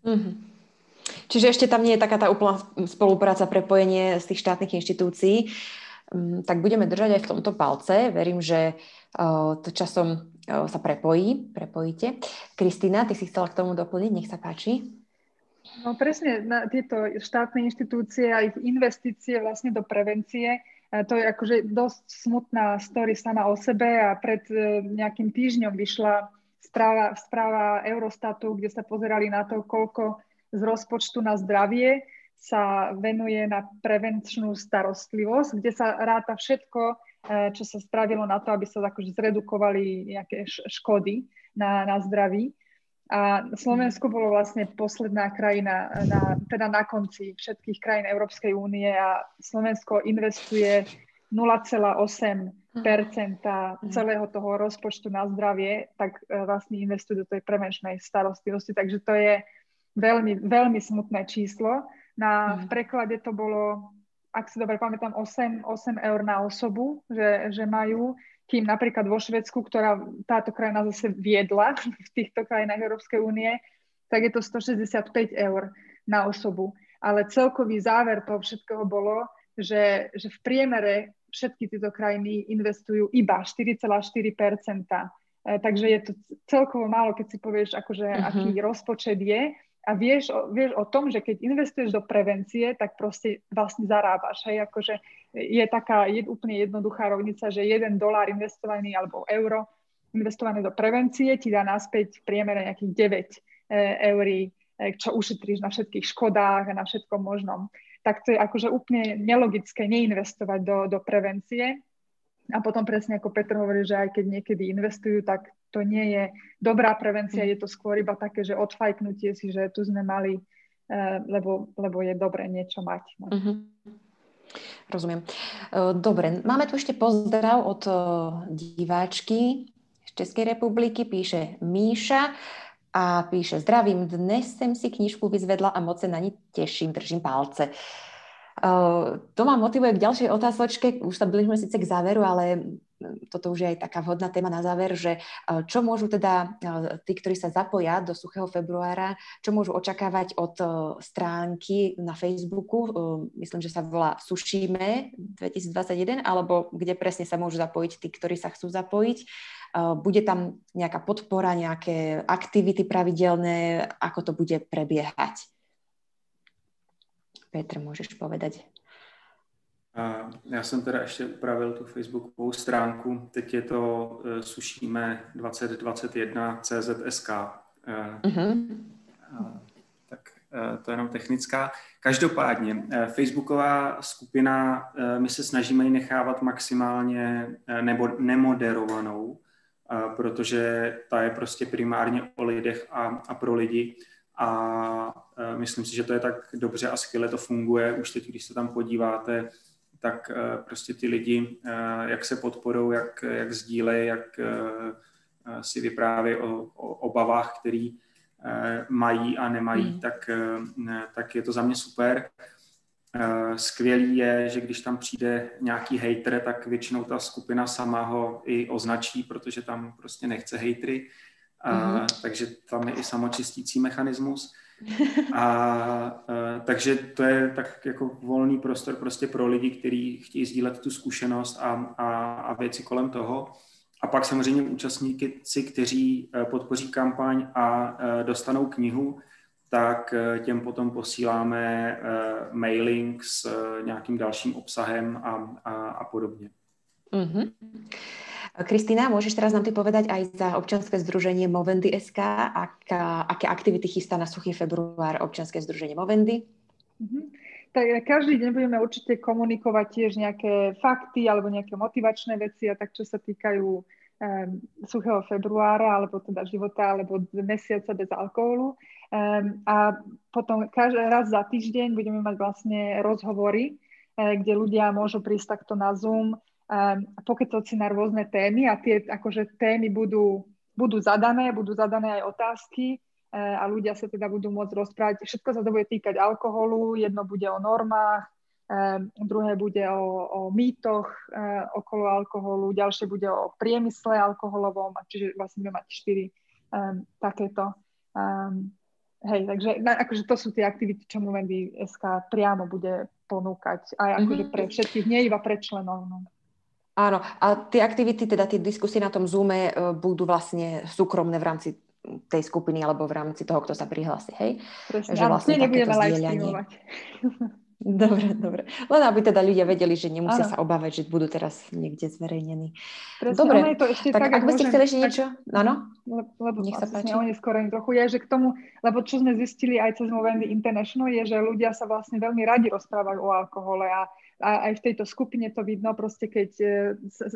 Mm-hmm. Čiže ešte tam nie je taká tá úplná spolupráca, prepojenie z tých štátnych inštitúcií. Mm, tak budeme držať aj v tomto palce. Verím, že to časom sa prepojí, prepojíte. Kristýna, ty si chcela k tomu doplniť, nech sa páči. No presne, na tieto štátne inštitúcie a ich investície vlastne do prevencie, to je akože dosť smutná story sama o sebe a pred e, nejakým týždňom vyšla správa, správa Eurostatu, kde sa pozerali na to, koľko z rozpočtu na zdravie sa venuje na prevenčnú starostlivosť, kde sa ráta všetko, e, čo sa spravilo na to, aby sa akože zredukovali nejaké škody na, na zdraví. A Slovensko bolo vlastne posledná krajina, na, teda na konci všetkých krajín Európskej únie a Slovensko investuje 0,8 percenta celého toho rozpočtu na zdravie, tak e, vlastne investujú do tej prevenčnej starostlivosti. Takže to je veľmi, veľmi smutné číslo. Na, v mhm. preklade to bolo, ak si dobre pamätám, 8, 8 eur na osobu, že, že majú, kým napríklad vo Švedsku, ktorá táto krajina zase viedla v týchto krajinách Európskej únie, tak je to 165 eur na osobu. Ale celkový záver toho všetkého bolo, že, že v priemere všetky tieto krajiny investujú iba 4,4 e, Takže je to celkovo málo, keď si povieš, akože, uh-huh. aký rozpočet je a vieš, vieš o tom, že keď investuješ do prevencie, tak proste vlastne zarábaš. Hej? Akože je taká je úplne jednoduchá rovnica, že jeden dolár investovaný alebo euro investované do prevencie ti dá naspäť v priemere nejakých 9 e, eur, e, čo ušetríš na všetkých škodách a na všetkom možnom tak to je akože úplne nelogické neinvestovať do, do prevencie. A potom presne ako Petr hovorí, že aj keď niekedy investujú, tak to nie je dobrá prevencia, je to skôr iba také, že odfajknutie si, že tu sme mali, uh, lebo, lebo je dobre niečo mať. No. Uh-huh. Rozumiem. E, dobre, máme tu ešte pozdrav od e, diváčky z Českej republiky, píše Míša a píše, zdravím, dnes jsem si knižku vyzvedla a moc se na ní teším, držím palce. Uh, to ma motivuje k ďalšej otázočke, už sa blížime síce k záveru, ale toto už je aj taká vhodná téma na záver, že uh, čo môžu teda uh, tí, ktorí sa zapoja do suchého februára, čo môžu očakávať od stránky na Facebooku, myslím, že sa volá Sušíme 2021, alebo kde presne sa môžu zapojiť tí, ktorí sa chcú zapojiť. Bude tam nejaká podpora, nejaké aktivity pravidelné, ako to bude prebiehať? Petr, můžeš povedať? Já jsem teda ještě upravil tu facebookovou stránku. Teď je to uh, sušíme 2021 CZSK. Uh, uh-huh. uh, tak uh, to je jenom technická. Každopádně, uh, facebooková skupina, uh, my se snažíme ji nechávat maximálně uh, nebo nemoderovanou, protože ta je prostě primárně o lidech a, a pro lidi a myslím si, že to je tak dobře a skvěle to funguje. Už teď, když se tam podíváte, tak prostě ty lidi, jak se podporou, jak, jak sdílejí, jak si vyprávějí o, o obavách, který mají a nemají, hmm. tak, tak je to za mě super. Skvělý je, že když tam přijde nějaký hater, tak většinou ta skupina sama ho i označí, protože tam prostě nechce hejtry. Mm-hmm. takže tam je i samočistící mechanismus. A, a eh, takže to je tak jako volný prostor prostě pro lidi, kteří chtějí sdílet tu zkušenost a, a, a věci kolem toho. A pak samozřejmě účastníci, kteří eh, podpoří kampaň a dostanou knihu, tak těm potom posíláme mailing s nějakým dalším obsahem a, a, a podobně. Mm-hmm. Kristýna, môžeš teraz nám ty povedať aj za občanské združenie Movendy SK, ak, aké aktivity chystá na suchý február občanské združenie Movendy? Mm-hmm. Tak každý deň budeme určite komunikovať tiež nejaké fakty alebo nejaké motivačné veci a tak, čo sa týkajú um, suchého februára alebo teda života alebo mesiaca bez alkoholu. Um, a potom každý raz za týždeň budeme mať vlastne rozhovory, uh, kde ľudia môžu prísť takto na Zoom um, pokecať si na rôzne témy a tie akože témy budú, budú zadané, budú zadané aj otázky a ľudia sa teda budú môcť rozprávať. Všetko sa to bude týkať alkoholu, jedno bude o normách, druhé bude o, o mýtoch okolo alkoholu, ďalšie bude o priemysle alkoholovom, čiže vlastne budeme mať štyri um, takéto. Um, hej, takže na, akože to sú tie aktivity, čo Movendi SK priamo bude ponúkať aj akože mm-hmm. pre všetkých, nie iba pre členov. No. Áno, a tie aktivity, teda tie diskusie na tom Zoome e, budú vlastne súkromné v rámci tej skupiny alebo v rámci toho, kto sa prihlási, hej? Presne, že vlastne nebudeme live Dobre, dobre. Len aby teda ľudia vedeli, že nemusia ano. sa obávať, že budú teraz niekde zverejnení. Presne, dobre, je to ešte tak, tak ak by ste chceli ešte niečo... Áno? Lebo, lebo Nech sa páči. Oneskorím trochu je, že k tomu, lebo čo sme zistili aj cez Movendi International, je, že ľudia sa vlastne veľmi radi rozprávajú o alkohole a a aj v tejto skupine to vidno proste, keď, e,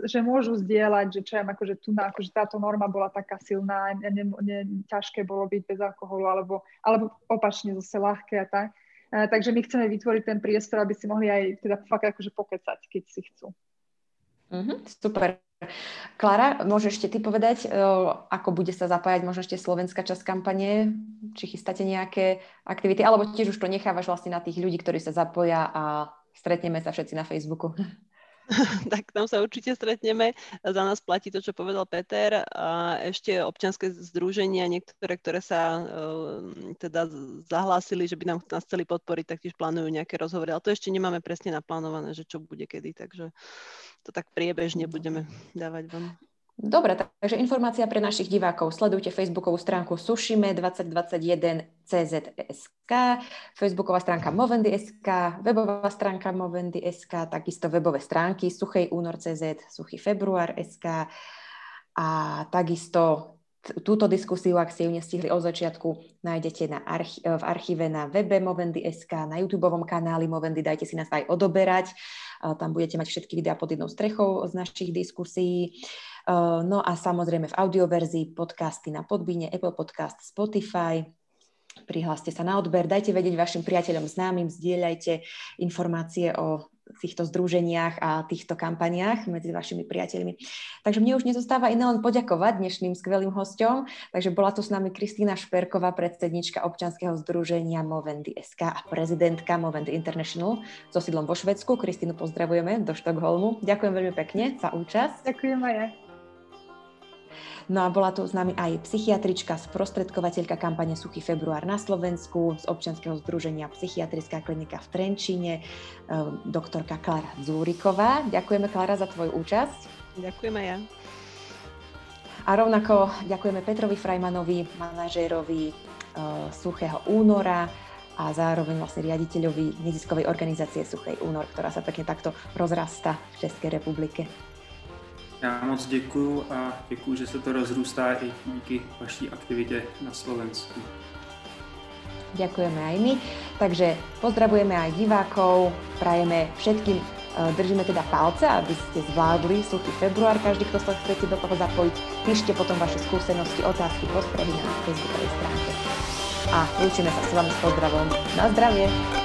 že môžu zdieľať, že čo ja akože tu na, akože táto norma bola taká silná, ne, ne, ne, ťažké bolo byť bez alkoholu, alebo, alebo opačne zase ľahké a tak. A, takže my chceme vytvoriť ten priestor, aby si mohli aj teda fakt akože pokecať, keď si chcú. Mm-hmm, super. Klára, môžeš ešte ty povedať, e, ako bude sa zapájať možno ešte slovenská časť kampane? Či chystáte nejaké aktivity? Alebo tiež už to nechávaš vlastne na tých ľudí, ktorí sa zapoja a stretneme sa všetci na Facebooku. tak tam sa určite stretneme. Za nás platí to, čo povedal Peter. A ešte občianske združenia, niektoré, ktoré sa uh, teda zahlásili, že by nám nás chceli podporiť, tak tiež plánujú nejaké rozhovory. Ale to ešte nemáme presne naplánované, že čo bude kedy, takže to tak priebežne budeme dávať vám. Dobre, takže informácia pre našich divákov. Sledujte facebookovú stránku Sushime 2021 CZSK, facebooková stránka Movendy.sk, webová stránka Movendy.sk, takisto webové stránky Suchej únor CZ, Suchý február SK a takisto túto diskusiu, ak ste ju nestihli od začiatku, nájdete na archi- v archíve na webe Movendy.sk, na YouTube kanáli Movendy, dajte si nás aj odoberať. Tam budete mať všetky videá pod jednou strechou z našich diskusí. No a samozrejme v audioverzii podcasty na Podbíne, Apple Podcast, Spotify. Prihláste sa na odber, dajte vedieť vašim priateľom, známym, zdieľajte informácie o týchto združeniach a týchto kampaniách medzi vašimi priateľmi. Takže mne už nezostáva iné len poďakovať dnešným skvelým hosťom. Takže bola tu s nami Kristýna Šperková, predsednička občanského združenia Movendy SK a prezidentka Movendy International so sídlom vo Švedsku. Kristínu pozdravujeme do Štokholmu. Ďakujem veľmi pekne za účasť. Ďakujem aj ja. No a bola tu s nami aj psychiatrička, sprostredkovateľka kampane Suchý február na Slovensku z občianskeho združenia Psychiatrická klinika v Trenčíne, e, doktorka Klara Zúriková. Ďakujeme, Klara, za tvoju účasť. Ďakujeme ja. A rovnako ďakujeme Petrovi Frajmanovi, manažérovi uh, Suchého února a zároveň vlastne riaditeľovi neziskovej organizácie Suchej únor, ktorá sa pekne takto rozrasta v Českej republike. Já moc děkuju a děkuju, že se to rozrůstá i díky vaší aktivitě na Slovensku. Ďakujeme aj my. Takže pozdravujeme aj divákov, prajeme všetkým, e, držíme teda palce, aby ste zvládli suchý február. Každý, kto sa chcete do toho zapojiť, píšte potom vaše skúsenosti, otázky, postrehy na Facebookovej stránke. A lúčime sa s vami s pozdravom. Na zdravie!